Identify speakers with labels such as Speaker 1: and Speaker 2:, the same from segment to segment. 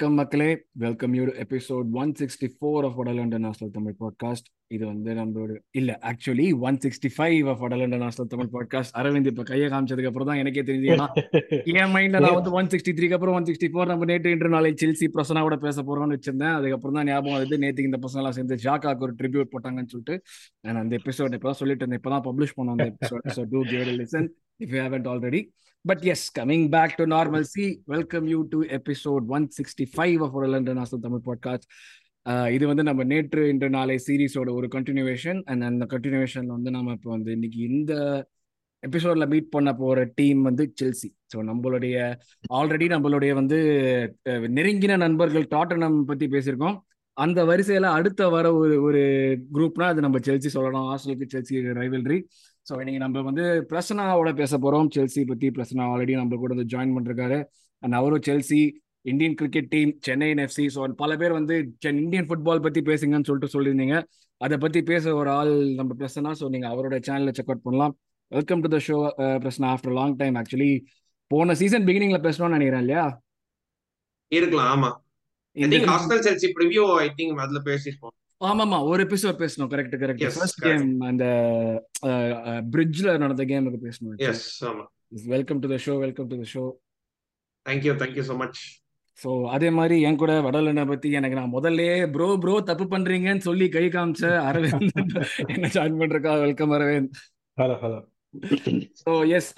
Speaker 1: வணக்கம் மக்களே. Welcome you episode one sixty four of வடல் international Tamil podcast இது வந்து நம்மளோட இல்ல actually one sixty five of வடல் international Tamil podcast Aravind இப்ப கையை காமிச்சதுக்கு அப்புறம் தான் எனக்கே தெரிஞ்சு ஏன்னா என் மைண்ட்ல நான் வந்து ஒன் சிக்ஸ்டி த்ரீக்கு அப்புறம் ஒன் சிக்ஸ்டி ஃபோர் நம்ம நேற்று இன்று நாளை செல்சி பிரசனாவோட பேச போறோம்னு வச்சிருந்தேன். அதுக்கப்புறம் தான் ஞாபகம் வந்து நேற்றுக்கு இந்த பசங்க எல்லாம் சேர்ந்து ஜாக்காக்கு ஒரு ட்ரிபியூட் போட்டாங்கன்னு சொல்லிட்டு. நான் அந்த எபிசோட் இப்பதான் சொல்லிட்டு இருந்தேன். இப்பதான் பப்ளிஷ் பண்ணோம் அந்த episode so do give listen if you haven't already But yes, coming back to normalcy, welcome you to episode 165 of five London National Tamil podcast. Uh, இது வந்து நம்ம நேற்று இன்று நாளை சீரீஸோட ஒரு கண்டினியூவேஷன் அண்ட் அந்த கண்டினியூவேஷன்ல வந்து நம்ம இப்போ வந்து இன்னைக்கு இந்த எபிசோட்ல மீட் பண்ண போற டீம் வந்து செல்சி ஸோ நம்மளுடைய ஆல்ரெடி நம்மளுடைய வந்து நெருங்கின நண்பர்கள் டாட்டனம் பத்தி பேசியிருக்கோம். அந்த வரிசையில அடுத்த வர ஒரு ஒரு குரூப்னா அது நம்ம செல்சி சொல்லலாம். ஹாஸ்டலுக்கு செல்சி ரைவல்ரி ஸோ இன்னைக்கு நம்ம வந்து பிரசனாவோட பேச போறோம். செல்சி பத்தி பிரசனா ஆல்ரெடி நம்ம கூட வந்து ஜாயின் பண்ணிருக்காரு. அண்ட் அவரும் Chelsea Indian cricket team Chennai FC so பல பேர் வந்து இந்தியன் ஃபுட்பால் பத்தி பேசுங்கன்னு சொல்லிட்டு சொல்லியிருந்தீங்க. அதை பத்தி பேச ஒரு ஆள் நம்ம பிரசனா ஸோ நீங்க அவரோட சேனலை செக் அவுட் பண்ணலாம். Welcome to the show Prasanna after long time actually போன சீசன் பிகினிங்ல பேசணும்னு நினைக்கிறேன் இல்லையா?
Speaker 2: இருக்கலாம் ஆமா. ஆஸ்டல் செல்சி ப்ரிவியூ ஐ திங்க் அதுல பேசிருப்போம்
Speaker 1: ஆமாமா ஒரு எபிசோட் பேசணும். கரெக்ட் கரெக்ட் ஃபர்ஸ்ட் கேம் அந்த பிரிட்ஜ்ல நடந்த கேமுக்கு பேசணும்
Speaker 2: எஸ் ஆமா.
Speaker 1: Welcome to the show welcome to the show
Speaker 2: thank you thank you so much.
Speaker 1: So அதே மாதிரி என் கூட வடலனை பத்தி எனக்கு நான் முதல்ல ப்ரோ ப்ரோ தப்பு பண்றீங்கன்னு சொல்லி கை காமிச்ச அரவிந்த் என்ன join பண்றக்கா welcome Aravind.
Speaker 3: Hello hello
Speaker 1: so yes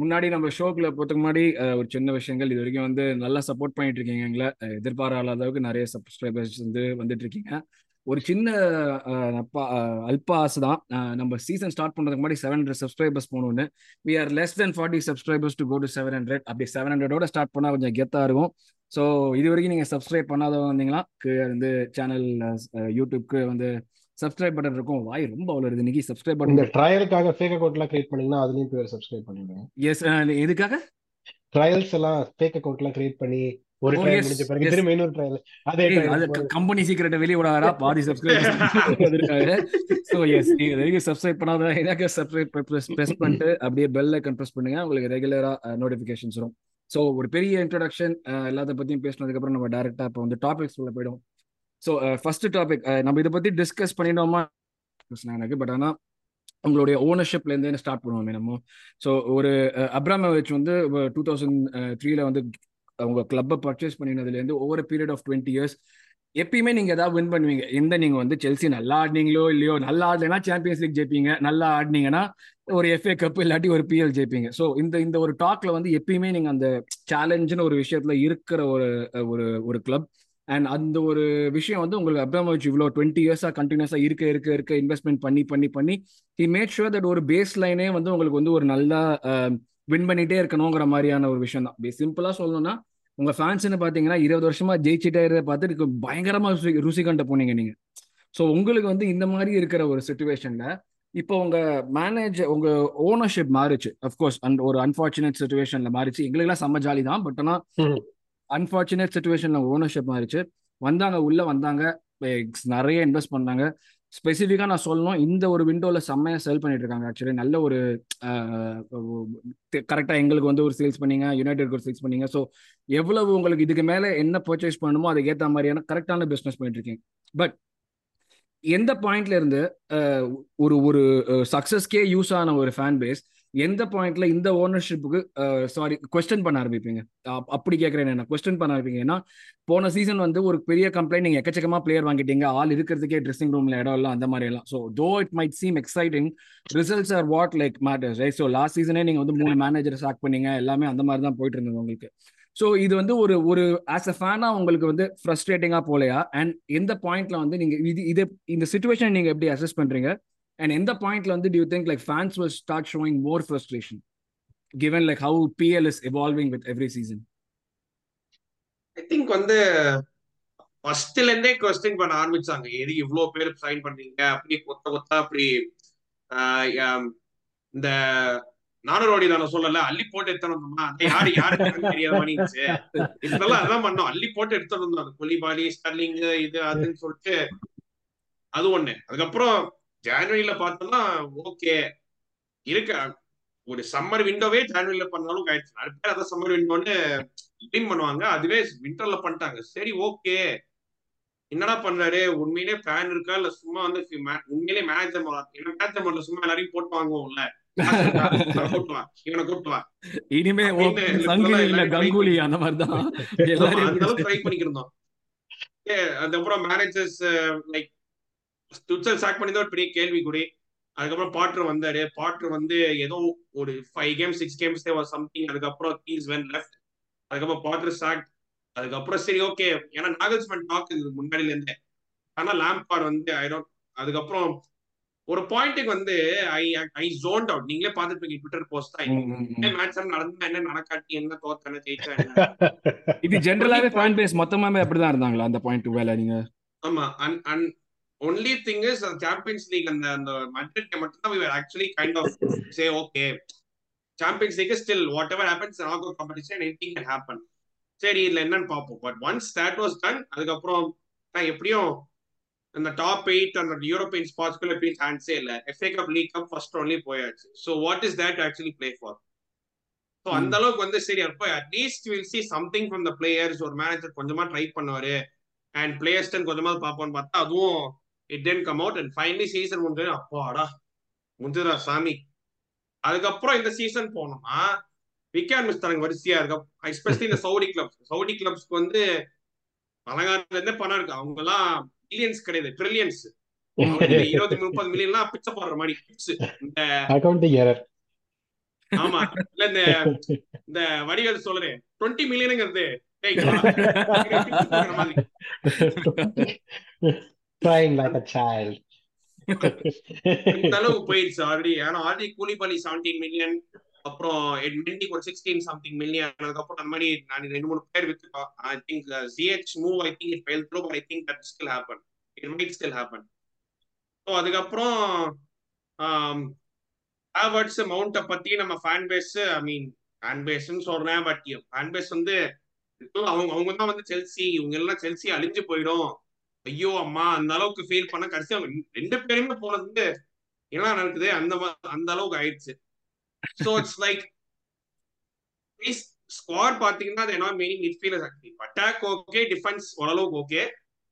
Speaker 1: முன்னாடி நம்ம ஷோக்குள்ள போறதுக்கு முன்னாடி ஒரு சின்ன விஷயங்கள். இது வரைக்கும் வந்து நல்லா சப்போர்ட் பண்ணிட்டு இருக்கீங்க எங்களை. எதிர்பாராத அளவுக்கு நிறைய சப்ஸ்கிரைபர்ஸ் வந்து வந்துட்டு இருக்கீங்க. ஒரு சின்ன அல்ப ஆசை தான். நம்ம சீசன் ஸ்டார்ட் பண்ணுறதுக்கு முன்னாடி செவன் ஹண்ட்ரட் சப்ஸ்கிரைபர்ஸ் போகணும்னு. We are less than forty subscribers to go to seven hundred அப்படி செவன் ஹண்ட்ரடோட ஸ்டார்ட் பண்ணால் கொஞ்சம் கெத்தாக இருக்கும். ஸோ இது வரைக்கும் நீங்கள் சப்ஸ்கிரைப் பண்ணாதவங்க வந்தீங்கன்னா வந்து சேனல் யூடியூப்க்கு வந்து சப்ஸ்கிரைப் பட்டன் இருக்கும். வாய் ரொம்ப அவ்வளோ இன்னைக்கு சப்ஸ்கிரைப்
Speaker 3: இந்த ட்ரையலுக்காக ஃபேக் அக்கௌண்ட்லாம் கிரியேட் பண்ணீங்கன்னா அதுலயும் பேர் சப்ஸ்கிரைப் பண்ணிடுங்க.
Speaker 1: எஸ் எதுக்காக?
Speaker 3: ட்ரையல்ஸ் எல்லாம் ஃபேக் அக்கௌண்ட்லாம் கிரியேட் பண்ணி ஒரு ட்ரையல் முடிஞ்ச பிறகு திரும்ப இன்னொரு ட்ரையல் அதே
Speaker 1: கம்பெனி சீக்கிரட்டை வெளியே விடாரா பாதி சப்ஸ்கிரைப் இருக்காங்க ஸோ எஸ் நீங்க வரைக்கும் சப்ஸ்கிரைப் பண்ணாத எனக்கு சப்ஸ்கிரைப் ப்ரெஸ் பண்ணிட்டு அப்படியே பெல் ஐக்கன் ப்ரெஸ் பண்ணுங்க உங்களுக்கு ரெகுலரா நோட்டிஃபிகேஷன்ஸ் வரும். ஸோ ஒரு பெரிய இன்ட்ரடக்ஷன் எல்லாத்த பத்தியும் பேசினதுக்கு அப்புறம் நம்ம டேரக்டா இப்போ வந்து டாபிக்ஸ் உள்ள போயிடும் ஸோ ஃபர்ஸ்ட் டாபிக் நம்ம இதை பத்தி டிஸ்கஸ் பண்ணிட்டோமா எனக்கு பட் ஆனால் உங்களுடைய ஓனர்ஷிப்ல இருந்தே ஸ்டார்ட் பண்ணுவோமே நம்ம. ஸோ ஒரு அப்ராமோவிச் வந்து டூ தௌசண்ட் த்ரீல வந்து அவங்க கிளப்பை பர்ச்சேஸ் பண்ணினதுலேருந்து ஒவ்வொரு பீரியட் ஆஃப் டுவெண்ட்டி இயர்ஸ் எப்பயுமே நீங்க ஏதாவது வின் பண்ணுவீங்க. எந்த நீங்க வந்து செல்சி நல்லா ஆடினீங்களோ இல்லையோ நல்லா ஆடலைன்னா சாம்பியன்ஸ் லீக் ஜெயிப்பீங்க. நல்லா ஆடினீங்கன்னா ஒரு எஃப்ஏ கப் இல்லாட்டி ஒரு பிஎல் ஜெயிப்பீங்க. ஸோ இந்த இந்த ஒரு டாக்ல வந்து எப்பயுமே நீங்க அந்த சேலஞ்சுன்னு ஒரு விஷயத்துல இருக்கிற ஒரு ஒரு ஒரு கிளப் அண்ட் அந்த ஒரு விஷயம் வந்து உங்களுக்கு அப்ராமோவிச் இவ்வளோ டுவெண்ட்டி இயர்ஸாக கண்டினியூஸாக இருக்க இருக்க இருக்க இன்வெஸ்ட்மெண்ட் பண்ணி பண்ணி பண்ணி ஹி மேட் ஷுர் தட் ஒரு பேஸ் லைனே வந்து உங்களுக்கு வந்து ஒரு நல்லா வின் பண்ணிகிட்டே இருக்கணுங்கிற மாதிரியான ஒரு விஷயம் தான். சிம்பிளாக சொல்லணும்னா உங்க ஃபேன்ஸ்னு பார்த்தீங்கன்னா இருபது வருஷமா ஜெயிச்சிட்டே இருந்த பார்த்துட்டு பயங்கரமா ருசி ருசி கண்ட போனீங்க நீங்க. ஸோ உங்களுக்கு வந்து இந்த மாதிரி இருக்கிற ஒரு சுச்சுவேஷன்ல இப்போ உங்க மேனேஜர் உங்க ஓனர்ஷிப் மாறிச்சு. அஃப்கோர்ஸ் அண்ட் ஒரு அன்பார்ச்சுனேட் சுச்சுவேஷன்ல மாறிச்சு. எங்களுக்குலாம் செம்ம ஜாலி தான். பட் ஆனால் அன்பார்ச்சுனேட் சுச்சுவேஷன்ல ஓனர்ஷிப் மாறிச்சு. வந்தாங்க உள்ள வந்தாங்க. நிறைய இன்வெஸ்ட் பண்ணாங்க. ஸ்பெசிஃபிக்காக நான் சொல்லணும். இந்த ஒரு விண்டோவில் செம்மையாக செல் பண்ணிட்டு இருக்காங்க ஆக்சுவலி நல்ல ஒரு கரெக்டாக எங்களுக்கு வந்து ஒரு சேல்ஸ் பண்ணீங்க யுனைடெட் ஒரு சேல்ஸ் பண்ணீங்க. ஸோ எவ்வளவு உங்களுக்கு இதுக்கு மேலே என்ன பர்ச்சேஸ் பண்ணணுமோ அதுக்கு ஏற்ற மாதிரியான கரெக்டான பிஸ்னஸ் பண்ணிட்டு இருக்கீங்க. பட் எந்த பாயிண்ட்ல இருந்து ஒரு ஒரு சக்ஸஸ்க்கே யூஸ் ஆன ஒரு ஃபேன் பேஸ் எந்த பாயிண்ட்ல இந்த ஓனர்ஷிப்புக்கு சாரி கொஸ்டின் பண்ண ஆரம்பிப்பீங்க? அப்படி கேட்குறேன் என்ன கொஸ்டின் பண்ண ஆரம்பிப்பீங்க. ஏன்னா போன சீசன் வந்து ஒரு பெரிய கம்ப்ளைண்ட் நீங்க எக்கச்சக்கமா பிளேயர் வாங்கிட்டீங்க. ஆள் இருக்கிறதுக்கே ட்ரெஸ்ஸிங் ரூம்ல இடம் எல்லாம் அந்த மாதிரி எல்லாம். So though it might seem exciting results are what like matters right so last சீசனே நீங்க வந்து மூணு மேனேஜர் சாக் பண்ணீங்க. எல்லாமே அந்த மாதிரி தான் போயிட்டு இருந்தது உங்களுக்கு. ஸோ இது வந்து ஒரு ஒரு ஆஸ் அ ஃபேனா உங்களுக்கு வந்து ஃப்ரஸ்ட்ரேட்டிங்கா போலையா? அண்ட் எந்த பாயிண்ட்ல வந்து நீங்க இது இது இந்த சுச்சுவேஷன் நீங்க எப்படி அசஸ் பண்றீங்க? அண்ட் எந்த பாயிண்ட்ல வந்து do you think like fans will start showing more frustration given like how PL is evolving with every
Speaker 2: season I think வந்து ஃபர்ஸ்ட்ல இருந்தே கொஸ்டின் பண்ண ஆரம்பிச்சாங்க. எது இவ்வளவு பேர் சைன் பண்ணீங்க அப்படி கொத்த கொத்தா அப்படி இந்த நானூறு நான் சொல்லல அள்ளி போட்டு எடுத்துனோம்னா யாரு யாரு தெரியாத பண்ணிச்சு இதெல்லாம் அதான் பண்ணோம். அள்ளி போட்டு எடுத்துட்டு வந்தோம். கொலிபாலி ஸ்டர்லிங் இது அதுன்னு சொல்லிட்டு அது ஒண்ணு. அதுக்கப்புறம் ஜான்வரியில பார்த்தோம்னா ஓகே இருக்க. ஒரு சம்மர் விண்டோவே ஜான்வரியில பண்ணாலும் ஆயிடுச்சு நிறைய பேர் அதான் சம்மர் விண்டோன்னு ட்ரீம் பண்ணுவாங்க. அதுவே விண்டர்ல பண்ணிட்டாங்க. சரி ஓகே என்னடா பண்றாரு? உண்மையிலே பிளான் இருக்கா? இல்ல சும்மா வந்து உண்மையிலே மேனேஜர் ஏன்னா மேனேஜர் மோட்ல சும்மா எல்லாரையும் போட்டு வாங்குவோம்ல?
Speaker 1: இனிமே கங்குலி அந்த மாதிரி தான்
Speaker 2: ஆமா, அந்த அளவுக்கு ட்ரை பண்ணிக்கிருந்தோம் ஏ, அதுக்கப்புறம் மேனேஜர்ஸ் லைக் துச்சல் சாக் பண்ணி ஒரு பெரிய கேள்விக்குறி அதுக்கப்புறம் பாட்ரு வந்தாரு. பாட்ரு வந்து ஏதோ ஒரு five games six games there something அதுக்கப்புறம் தீஸ் வென் லெஃப்ட் அதுக்கப்புறம் பாட்ரு சாக் அதுக்கப்புறம் சரி ஓகே ஏன்னா நாகல்ஸ்மன் டாக் இது முன்னாடில இருந்தே. ஆனா லேம்பார்ட் வந்து ஐ டோன்ட் அதுக்கப்புறம் ஒரு பாயிண்ட்டுக்கு வந்து ஐ ஐ ஜோன்ட் அவுட் நீங்களே பார்த்துருப்பீங்க ட்விட்டர் போஸ்ட் தான் என்ன மேட்ச் நடந்தா என்ன நடக்காட்டி என்ன தோத்த என்ன ஜெயிச்சா என்ன?
Speaker 1: இது ஜென்ரலாவே ஃபேன் பேஸ் மொத்தமாவே அப்படிதான் இருந்தாங்களா அந்த பாயிண்ட் வேலை நீங்க?
Speaker 2: ஆமா and and only thing is Champions League அந்த அந்த மட்ரிட் மட்டும் தான் actually kind of say okay. Champions League still whatever happens knockout competition anything can happen சரி இதுல என்னன்னு பார்ப்போம். But once that was done அதுக்கப்புறம் நான் எப்படியும் அந்த டாப் எயிட் அந்த யூரோப்பியன் ஸ்பாட்ஸ்குள்ள எப்படியும் சான்ஸே இல்ல. FA Cup League Cup first only போயாச்சு. So what is that actually play for so அந்த அளவுக்கு வந்து சரி அப்போ at least we'll see something from the players ஒரு மேனேஜர் கொஞ்சமா ட்ரை பண்ணுவாரு. அண்ட் பிளேயர்ஸ் கொஞ்சமா பார்ப்போம்னு பார்த்தா அதுவும் it then come out and finally season முடிஞ்சது அப்பாடா முடிஞ்சதா சாமி. அதுக்கப்புறம் இந்த சீசன் போனோம்னா விக்கெட் மிஸ் தரங்க வரிசையா இருக்கும் எஸ்பெஷலி இந்த சவுடி கிளப்ஸ் சவுடி கிளப்ஸ்க்கு வந்து அலங்காரத்துல இருந்தே பணம் இருக்கு. அவங்க எல்லாம் மில்லியன்ஸ் கிடையாது ட்ரில்லியன்ஸ் இருபது முப்பது மில்லியன்லாம் பிச்சை போடுற மாதிரி இந்த ஆமா இல்ல இந்த இந்த வடிகள் சொல்றேன் டுவெண்ட்டி மில்லியனுங்கிறது
Speaker 3: லைக் அ சைல்ட்
Speaker 2: இந்த அளவுக்கு போயிடுச்சு ஆல்ரெடி ஏன்னா ஆல்ரெடி கூலிபாலி செவன்டீன் மில்லியன் அப்புறம் மெண்டிக்கு ஒரு சிக்ஸ்டீன் சம்திங் மில்லியன் அதுக்கப்புறம் அந்த மாதிரி நான் ரெண்டு மூணு பேர் வித்துட்டோம். I think GH move I think it fail through but I think that still happen it might still happen so அதுக்கப்புறம் ஹேவர்ட்ஸ் மவுண்ட்டை பத்தி நம்ம fan base I mean fan பேஸ்ன்னு சொல்றேன் பட் ஃபேன் பேஸ் வந்து அவங்க அவங்க தான் வந்து செல்சி இவங்க எல்லாம் செல்சி அழிஞ்சு போயிடும். ஐயோ அம்மா அந்த அளவுக்கு ஃபீல் பண்ண கடைசி அவங்க ரெண்டு பேருமே போனது வந்து என்ன நடக்குது? அந்த அந்த அளவுக்கு ஆயிடுச்சு. ஸோ இட்ஸ் லைக் ஸ்குவாட் பாத்தீங்கன்னா அது என்ன meaning midfielders active attack okay defence ஓரளவுக்கு ஓகே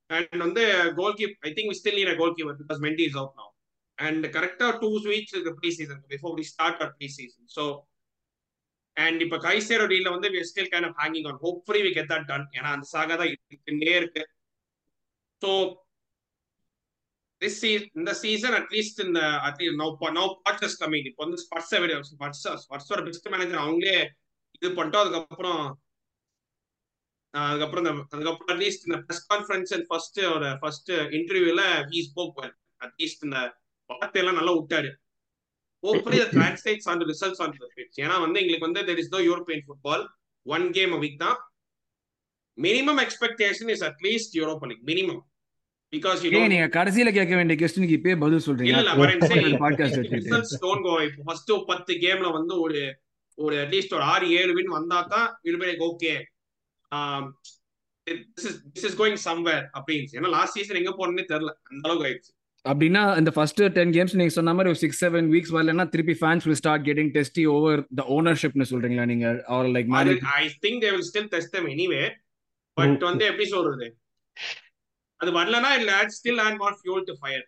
Speaker 2: அண்ட் வந்து goal keep I think still need goalkeeper because Mendy is out now and கரெக்டா டூ வீக்ஸ் இருக்கு preseason before we start our preseason so and இப்ப Caicedo டீல வந்து we still kind of hanging on hopefully we get that done ஏன்னா அந்த saga தான் இருக்குன்னே இருக்கு. ஸோ திஸ் இந்த சீசன் அட்லீஸ்ட் இந்த at least no no patches coming இப்போ வந்து ஸ்பர்ஸ் ஸ்பர்ஸ் ஸ்பர்ஸோட பெஸ்ட் மேனேஜர் அவங்களே இது பண்ணிட்டோம். அதுக்கப்புறம் அதுக்கப்புறம் இந்த அதுக்கப்புறம் அட்லீஸ்ட் இந்த ப்ரெஸ் கான்ஃபரன்ஸ் அண்ட் ஃபர்ஸ்ட் ஒரு ஃபர்ஸ்ட் இன்டர்வியூல he spoke well at least இந்த வார்த்தையெல்லாம் நல்லா விட்டாரு. Hopefully the translates on results on the ஏன்னா வந்து எங்களுக்கு வந்து there is no European football one game a week தான். Minimum expectation is at least Europa League minimum because you
Speaker 1: நீங்க கடைசியில கேட்க வேண்டிய கொஸ்டினுக்கு இப்பயே பதில் சொல்றீங்க.
Speaker 2: இல்ல வரேன்
Speaker 1: பாட்காஸ்ட்
Speaker 2: ரிசல்ட்ஸ் டோன்ட் கோ இப்போ ஃபர்ஸ்ட் 10 கேம்ல வந்து ஒரு ஒரு அட்லீஸ்ட் ஒரு ஆறு ஏழு வின் வந்தா தான் will be like okay this is this is going somewhere அப்படின்னு ஏன்னா லாஸ்ட் சீசன் எங்க போறேன்னே தெரியல. அந்த அளவுக்கு ஆயிடுச்சு.
Speaker 1: அப்படின்னா இந்த ஃபர்ஸ்ட் டென் கேம்ஸ் நீங்க சொன்ன மாதிரி ஒரு சிக்ஸ் செவன் வீக்ஸ் வரலன்னா திருப்பி fans will start getting testy over the ஓனர்ஷிப்னு சொல்றீங்களா நீங்க? Or like
Speaker 2: I think they will still test them anyway but வந்து எப்படி சொல்றது? அது வரலனா இல்ல still and what fuel to fire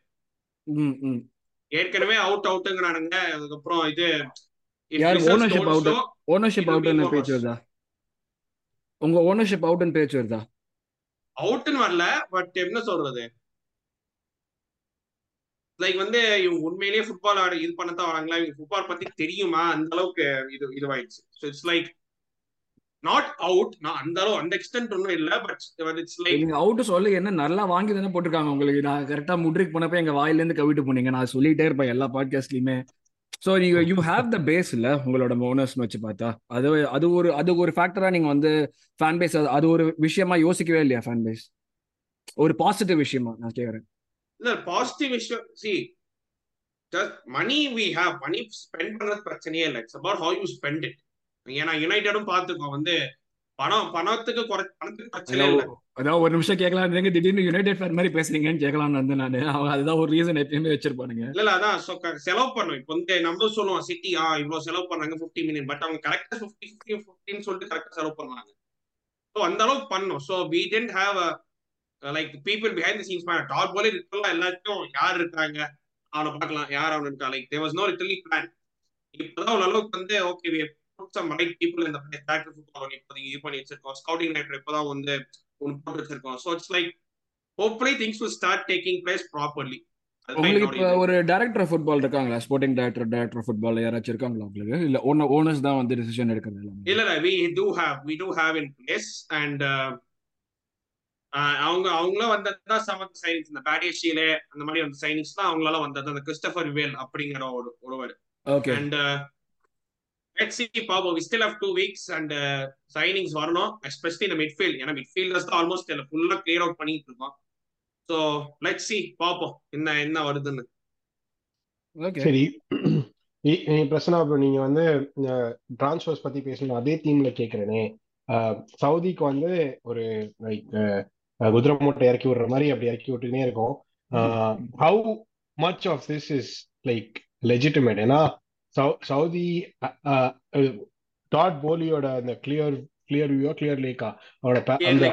Speaker 2: ஏற்கனவே அவுட் அவுட்டுங்கிறானுங்க அதுக்கப்புறம் இது
Speaker 1: யார் ஓனர்ஷிப் அவுட் ஓனர்ஷிப் அவுட்னு பேச்சு வருதா? உங்க ஓனர்ஷிப் அவுட்னு பேச்சு வருதா?
Speaker 2: அவுட்னு வரல பட் என்ன சொல்றது? லைக் வந்து இவங்க உண்மையிலேயே ஃபுட்பால் ஆடு இது பண்ணத்தான் வராங்களா? இவங்க ஃபுட்பால் பத்தி தெரியுமா? அந்த அளவுக்கு இது இதுவாயிடுச்சு. So it's like not out நான் அந்த அளவு அந்த எக்ஸ்டென்ட் ஒன்றும் இல்ல பட் இட்ஸ் லைக்
Speaker 1: நீங்க அவுட் சொல்ல என்ன நல்லா வாங்கி தானே போட்டிருக்காங்க உங்களுக்கு. நான் கரெக்டா முட்ரிக் போனப்ப எங்க வாயில இருந்து கவிட்டு போனீங்க. நான் சொல்லிட்டே இருப்பேன் எல்லா பாட்காஸ்ட்லயுமே ஸோ நீங்க யூ ஹேவ் த பேஸ் இல்ல உங்களோட ஓனர்ஸ் வச்சு பார்த்தா. அது அது ஒரு அது ஒரு ஃபேக்டரா நீங்க வந்து ஃபேன் பேஸ் அது ஒரு விஷயமா யோசிக்கவே இல்லையா ஃபேன் பேஸ் ஒரு பாசிட்டிவ் விஷயமா நான் கேக்குறேன்.
Speaker 2: இல்ல பாசிட்டிவ் விஷயம் see just money we have money spend பண்றது பிரச்சனையே இல்லை. It's about how you spend it ஏன்னா யுனைடெடும் பார்த்துக்கோ வந்து பணம் பணத்துக்கு குறை பணத்துக்கு பிரச்சனை இல்ல.
Speaker 1: அதாவது ஒரு நிமிஷம் கேட்கலாம் இருந்தீங்க திடீர்னு யுனைடெட் ஃபேன் மாதிரி பேசுறீங்கன்னு கேட்கலாம்னு வந்து நானு. அவங்க அதுதான் ஒரு ரீசன் எப்பயுமே வச்சிருப்பானுங்க.
Speaker 2: இல்ல இல்ல அதான் செலவு பண்ணும் இப்போ வந்து நம்ம சொல்லுவோம் சிட்டி ஆ இவ்வளவு செலவு பண்ணாங்க 50 மில்லியன் பட் அவங்க கரெக்டா 50 50 50 சொல்லிட்டு கரெக்டா செலவு பண்ணுவாங்க ஸோ அந்த அளவுக்கு பண்ணோம் so we tend have like people behind scenes top போலே இருக்கலாம் எல்லாத்தையும் யார் இருக்காங்க அவனை பார்க்கலாம். யார் அவனு இருக்கா like there was no literally plan இப்போதான் ஒரு அளவுக்கு வந்து okay some right people in the place tractor football இப்போதைக்கு இது பண்ணி வச்சிருக்கோம். ஸ்கவுட்டிங் நைட்டர் இப்போதான் வந்து ஒன்று போட்டு வச்சிருக்கோம். So it's like hopefully things will start taking place properly. அதுதான்
Speaker 1: உங்களுக்கு
Speaker 2: என்னோட
Speaker 1: இப்போ
Speaker 2: இது.
Speaker 1: ஒரு டைரக்டர் ஃபுட்பால் இருக்காங்களா? ஸ்போர்ட்டிங் டைரக்டர் டைரக்டர் ஃபுட்பால் யாராச்சும் இருக்காங்களா உங்களுக்கு? இல்ல ஓன ஓனர்ஸ் தான் வந்து டிசிஷன் எடுக்கிறது
Speaker 2: இல்ல இல்ல we do have we do have in place and uh, ஆஹ் அவங்க அவங்களும் வந்ததுதான் சம சைனிங்ஸ் இந்த பேடியஷியில அந்த மாதிரி அந்த சைனிங்ஸ் தான் அவங்களால வந்தது அந்த கிறிஸ்டபர் வேல் அப்படிங்கிற ஒரு ஒருவர்.
Speaker 1: ஓகே
Speaker 2: அண்ட் லெட்ஸ் சி பாப்போம் we still have two weeks and signings வரணும் எஸ்பெஷலி இந்த மிட்ஃபீல்ட் ஏன்னா மிட்ஃபீல்டர்ஸ் தான் ஆல்மோஸ்ட் ஃபுல்லா கிளியர் அவுட் பண்ணிட்டு இருக்கோம். ஸோ லெட்ஸ் சி பாப்போம் என்ன என்ன வருதுன்னு.
Speaker 1: ஓகே
Speaker 3: சரி. பிரச்சனை அப்போ நீங்க வந்து டிரான்ஸ்ஃபர்ஸ் பத்தி பேசணும் அதே தீம்ல கேக்குறேனே. சவுதிக்கு வந்து ஒரு லைக் குதிரை மூட்டை இறக்கி விடுற மாதிரி அப்படி இறக்கி விட்டுனே இருக்கும். How much of this is like legitimate ஏன்னா சவுதி டாட் போலியோட அந்த கிளியர் கிளியர் வியூ கிளியர் லேக்கா அவரோட அந்த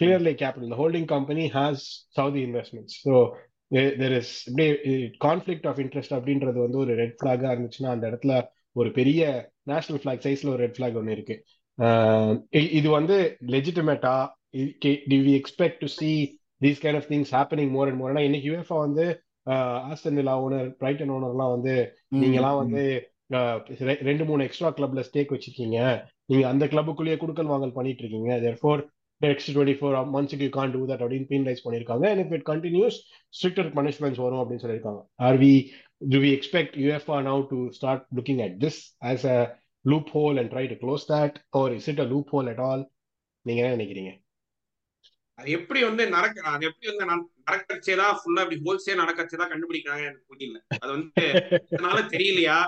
Speaker 3: holding- capital holding company has Saudi investments. So there, there is இப்படியே கான்ஃபிளிக்ட் ஆஃப் இன்ட்ரெஸ்ட் அப்படின்றது வந்து ஒரு ரெட் ஃபிளாகா இருந்துச்சுன்னா அந்த இடத்துல ஒரு பெரிய நேஷனல் ஃபிளாக் சைஸ்ல ஒரு ரெட் ஃபிளாக் ஒன்று இருக்கு. இது வந்து லெஜிட்டிமேட்டா T V expect to see these kind of things happening more and more ஏன்னா இன்னைக்கு யூஎஃப்ஆ வந்து ஆஸ்டன் வில்லா ஓனர் பிரைட்டன் ஓனர்லாம் வந்து நீங்கலாம் வந்து ரெண்டு மூணு எக்ஸ்ட்ரா கிளப்ல ஸ்டேக் வச்சிருக்கீங்க நீங்க அந்த கிளப்புக்குள்ளேயே குடுக்கல் வாங்கல் பண்ணிட்டு இருக்கீங்க therefore next 24 months you can't do that அப்படின்னு penalize பண்ணிருக்காங்க and if it continues stricter punishments வரும் அப்படின்னு சொல்லியிருக்காங்க are we do we expect UEFA now to start looking at this as a loophole and try to close that or is it a loophole at all நீங்க என்ன நினைக்கிறீங்க
Speaker 2: அது எப்படி வந்து நடக்க அது எப்படி வந்து நடக்கச்சேதான் ஃபுல்லா இப்படி ஹோல்சேல் நடக்கச்சேதான் கண்டுபிடிக்கிறாங்க எனக்கு புரியல. அது வந்து இதனால தெரியலையா?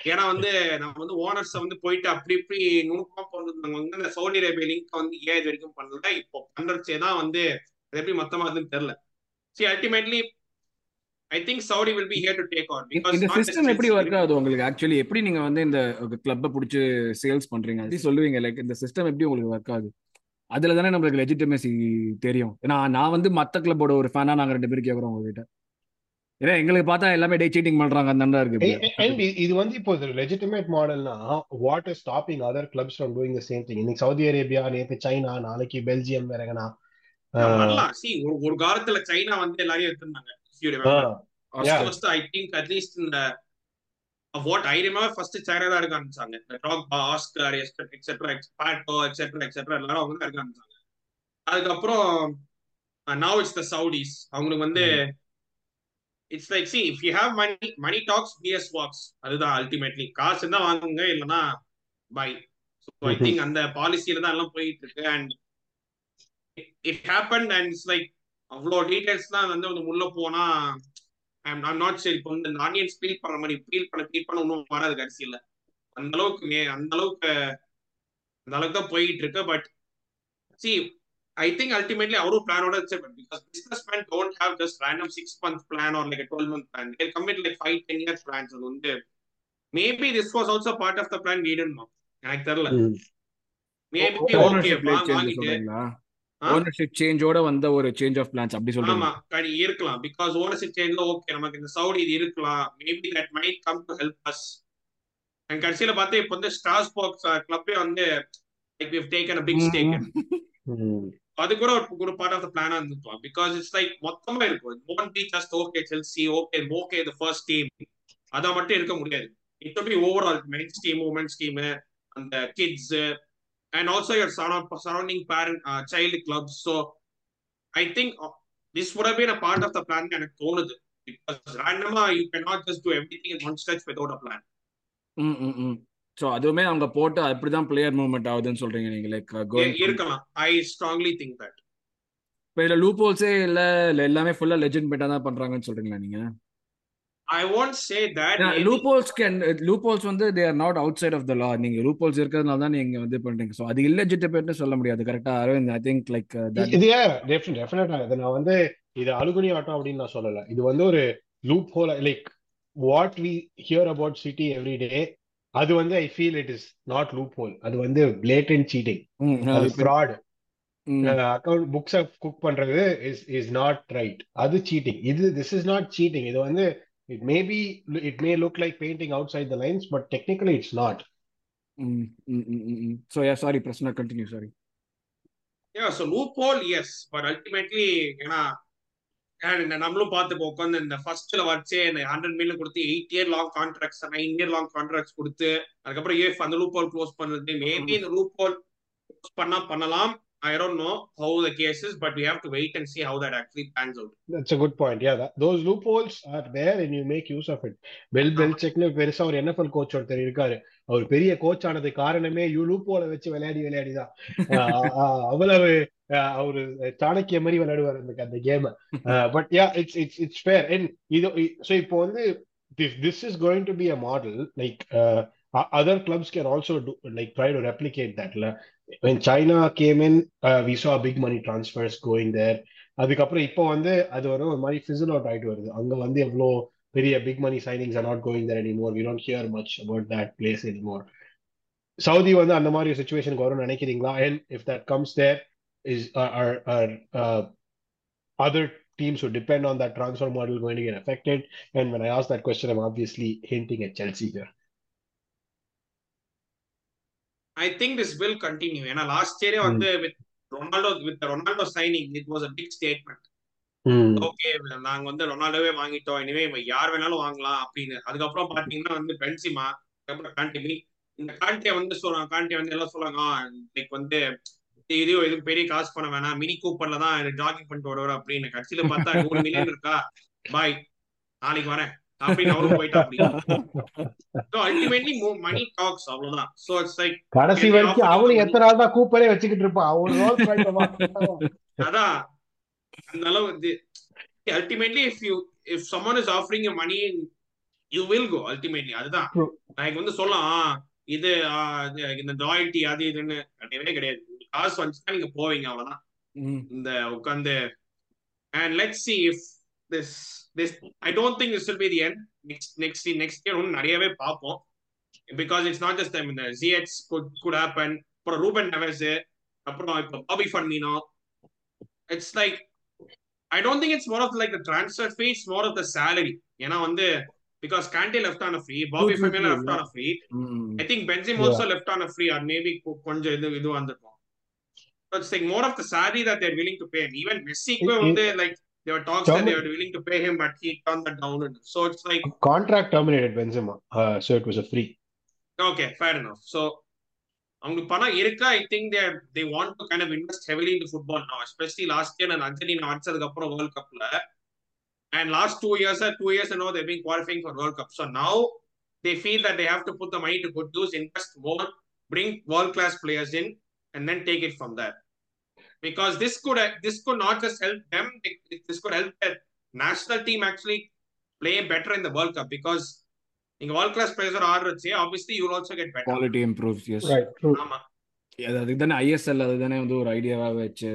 Speaker 2: ஏன்னா வந்து நம்ம வந்து ஓனர்ஸ் வந்து போயிட்டு அப்படி இப்படி நுணுக்கமா போனது வந்து இந்த சவுதி அரேபியா லிங்க் வந்து ஏன் இது வரைக்கும் பண்ணல இப்போ பண்றச்சே தான் வந்து அது எப்படி மொத்தமா அதுன்னு தெரியல. See ultimately I think Saudi will be here to take on
Speaker 1: இந்த சிஸ்டம் எப்படி ஒர்க் ஆகுது உங்களுக்கு? ஆக்சுவலி எப்படி நீங்க வந்து இந்த கிளப்பை பிடிச்சி சேல்ஸ் பண்றீங்க? எப்படி சொல்லுவீங்க லைக் இந்த சிஸ்டம் எப்படி உங்களுக்கு ஒர்க் ஆகுது? அதுல தானே நம்மளுக்கு லெஜிட்டமசி தெரியும். ஏன்னா நான் வந்து மத்த கிளப்போட ஒரு ஃபேனா நாங்க ரெண்டு பேரும் கேக்குறோம் உங்ககிட்ட. ஏன்னா எங்களுக்கு பார்த்தா எல்லாமே டே சீட்டிங் பண்றாங்க அந்த இருக்கு
Speaker 3: இது வந்து இப்போ legitimate மாடல்னா what is stopping other clubs from doing the same thing இன்னைக்கு சவுதி அரேபியா நேத்து சைனா நாளைக்கு பெல்ஜியம்
Speaker 2: பண்ணலாம் சி ஒரு ஒரு காலத்துல சைனா வந்து எல்லாரையும் எடுத்திருந்தாங்க. ஐ திங்க் அட்லீஸ்ட் இந்த வாட் ஐ ரிமெம்பர் ஃபர்ஸ்ட் தான் இருக்க ஆரம்பிச்சாங்க. Talk Oscar et cetera Pato et cetera et cetera எல்லாரும் அவங்க தான் இருக்க ஆரம்பிச்சாங்க. அதுக்கப்புறம் நவ் இட்ஸ் த சவுடிஸ் அவங்களுக்கு வந்து it's like see if you have money money talks BS walks அதுதான் அல்டிமேட்லி காசு தான் வாங்குங்க இல்லைன்னா பை ஸோ ஐ திங்க் அந்த பாலிசியில தான் எல்லாம் போயிட்டு இருக்கு and it happen and it's like அவ்வளோ டீடைல்ஸ் தான் வந்து உள்ள போனா ஐம் நாட் சரி இப்போ வந்து இந்த ஆனியன்ஸ் பீல் பண்ண மாதிரி பீல் பண்ண பீல் பண்ண ஒன்றும் வராது கடைசியில். அந்த அளவுக்கு மே அந்த அளவுக்கு அந்த அளவுக்கு தான் போயிட்டு இருக்கு. But see I think ultimately அவரும் பிளானோட because business man don't have just random six month plan or like twelve month plan they're commit like five ten years plans அது வந்து maybe this was also part of the plan வீடுமா எனக்கு தெரியல. Maybe okay வாங்கிட்டு
Speaker 1: ownership சேஞ்சோட வந்த ஒரு change of plants அப்படி சொல்றீங்க.
Speaker 2: ஆமா இருக்கலாம். பிகாஸ் ஓனர்ஷிப் சேஞ்ச்ல ஓகே நமக்கு இந்த சவுடி இது இருக்கலாம். Maybe that might come to help us and கடைசியில பார்த்தா இப்போ வந்து ஸ்டார்ஸ்போர்ட்ஸ் கிளப்பே வந்து like we've taken a big stake அது கூட ஒரு பார்ட் ஆஃப் த பிளானா இருந்துக்கலாம். பிகாஸ் இட்ஸ் லைக் மொத்தமா இருக்கும். One be just okay Chelsea okay okay the first team அத மட்டும் இருக்க முடியாது. It be overall men's team women's team அந்த kids and also your surrounding parent uh, child clubs. So I think uh, this would have been a part of the plan எனக்கு தோணுது because randomly you cannot just do everything in one stretch without a plan.
Speaker 1: So அதுவுமே அவங்க போட்டு அப்படிதான் player movement ஆகுதுன்னு சொல்றீங்க நீங்க like
Speaker 2: இருக்கலாம் ஐ ஸ்ட்ராங்லி திங்க் தட்
Speaker 1: இப்போ இதுல லூப் ஹோல்ஸே இல்ல இல்ல எல்லாமே ஃபுல்லா லெஜெண்ட் பேட்டா தான் பண்றாங்கன்னு சொல்றீங்களா நீங்க
Speaker 2: I won't say that. maybe-
Speaker 1: loopholes can loopholes வந்து they are not outside of the law நீங்க லூப்போல்ஸ் இருக்கிறதுனால தான் நீங்க வந்து பண்றீங்க. ஸோ அது இல்லெஜிட்டிமேட்னு சொல்ல முடியாது. கரெக்டா அரவிந்த் ஐ திங்க் லைக்
Speaker 3: இது டெஃபினட்டா இது நான் வந்து இது அழுகுனி ஆட்டம் அப்படின்னு நான் சொல்லல. இது வந்து ஒரு loophole like what we hear about City every day அது வந்து I feel it is not loophole அது வந்து பிளேட்டன்ட் சீட்டிங் அது ஃப்ராட் அக்கௌண்ட் புக்ஸை குக் பண்றது இஸ் இஸ் நாட் ரைட் அது சீட்டிங் இது திஸ் இஸ் நாட் சீட்டிங் இது வந்து it may be it may look like painting outside the lines but technically it's not
Speaker 1: so yeah sorry பிரச்சனை continue sorry
Speaker 2: Yeah, so loophole, yes, but ultimately, ஏன்னா and இந்த நம்மளும் பார்த்து உட்காந்து இந்த ஃபர்ஸ்ட்ல வச்சே இந்த ஹண்ட்ரட் மில்லியன் கொடுத்து eight year long contracts nine year long contracts கொடுத்து அதுக்கப்புறம் ஏஃப் அந்த லூப் ஹோல் க்ளோஸ் பண்ணுறது மேபி இந்த லூப் ஹோல் பண்ணா பண்ணலாம். I don't know how the cases but we have to wait and see how that actually pans out
Speaker 3: That's a good point. Yeah, that, those loopholes are there and you make use of it. பெல் பெல்செக்னு பெருசா ஒரு NFL coach ஒருத்தர் இருக்காரு. அவர் பெரிய coach ஆனது காரணமே you லூப்போல வச்சு விளையாடி விளையாடி தான். ஆஹ் ஆஹ் அவ்வளவு அவரு சாணக்கிய மாதிரி விளையாடுவார் அந்த அந்த game but yeah it's it's it's fair and இது ஸோ இப்போ வந்து this this is going to be a model like uh, o- other clubs can also do like try to replicate that la. when China came in uh, we saw big money transfers going there அதுக்கப்புறம் இப்போ வந்து அது ஒரு ஒரு மாதிரி fizzle out ஆயிட்டு வருது அங்க வந்து எவ்வளோ பெரிய big money signings are not going there anymore we don't hear much about that place anymore Saudi வந்து அந்த மாதிரி சுச்சுவேஷனுக்கு வரும்னு நினைக்கிறீங்களா and if that comes there is are are other teams who depend on that transfer model going to get affected? And when I ask that question, I'm obviously hinting at Chelsea here.
Speaker 2: I think this will continue ஏன்னா last இயரே வந்து with Ronaldo with Ronaldo signing it was a big statement okay நாங்க வந்து ரொனால்டோவே வாங்கிட்டோம். இனிமே யார் வேணாலும் வாங்கலாம் அப்படின்னு. அதுக்கப்புறம் பாத்தீங்கன்னா வந்து பென்சிமா அதுக்கப்புறம் கான்டி இந்த காண்டியை வந்து சொல்றாங்க காண்டியை வந்து எல்லாம் சொல்றாங்க லைக் வந்து இதையும் எதுவும் பெரிய காசு பண்ண வேணாம். மினி கூப்பர்ல தான் ஜாகிங் பண்ணிட்டு வருவார் அப்படின்னு. கடைசியில பார்த்தா நூறு மில்லியன் இருக்கா? பாய் நாளைக்கு வரேன். அப்படின்னு அவரும் போயிட்டா அல்டிமேட்லி மணி டாக்ஸ் அவ்வளவுதான். ஸோ இட்ஸ் லைக்
Speaker 3: கடைசி வரைக்கும் அவனு எத்தனை நாள் தான் கூப்பரே வச்சுக்கிட்டு இருப்பான் அவன்.
Speaker 2: அதான். அந்த அளவு இது ultimately if you if someone is offering you money you will go ultimately அதுதான். நான் வந்து சொல்லலாம் இது இந்த லாயல்ட்டி அது இதுன்னு. கிடையாது. காசு வந்துச்சுன்னா நீங்க போவீங்க அவ்வளவுதான். இந்த உட்காந்து and let see if this this I don't think this will be the end next next next year ஒன்று நிறையவே பார்ப்போம். பிகாஸ் இட்ஸ் நாட் ஜஸ்ட் இந்த ஜிஹெச் குட் ஹேப்பன் அப்புறம் ரூபன் நெவஸ் அப்புறம் இப்போ Bobby Firmino it's like I don't think it's more of like transfer fees more of the salary ஏன்னா வந்து because Kante left on free Bobby Firmino left on free I think Benzema also left on free or maybe கொஞ்சம் இது இது வந்திருக்கும் it's like more of the salary that they're willing to pay even மெஸ்ஸிக்கு வந்து like there were talks that they were willing to pay him, but he turned that down. So it's like
Speaker 3: contract terminated Benzema, uh, so it was a free.
Speaker 2: Okay, fair enough. So அவங்களுக்கு பணம் இருக்கா I think they they want to kind of invest heavily in football no especially last year நான் Argentina அடிச்சதுக்கு அப்புறம் world கப்ல and last two years two years no they being qualifying for world cup so now they feel that they have to put the money to good use invest more bring world class players in and then take it from there because this could this could not just help them this could help their national team actually play better in the world cup because நீங்க world class players ஆடுறச்சு obviously you will also get better
Speaker 1: quality improves yes
Speaker 3: right true
Speaker 2: ஆமா
Speaker 1: அதுதானே ISL அதுதானே வந்து ஒரு ஐடியாவா வச்சு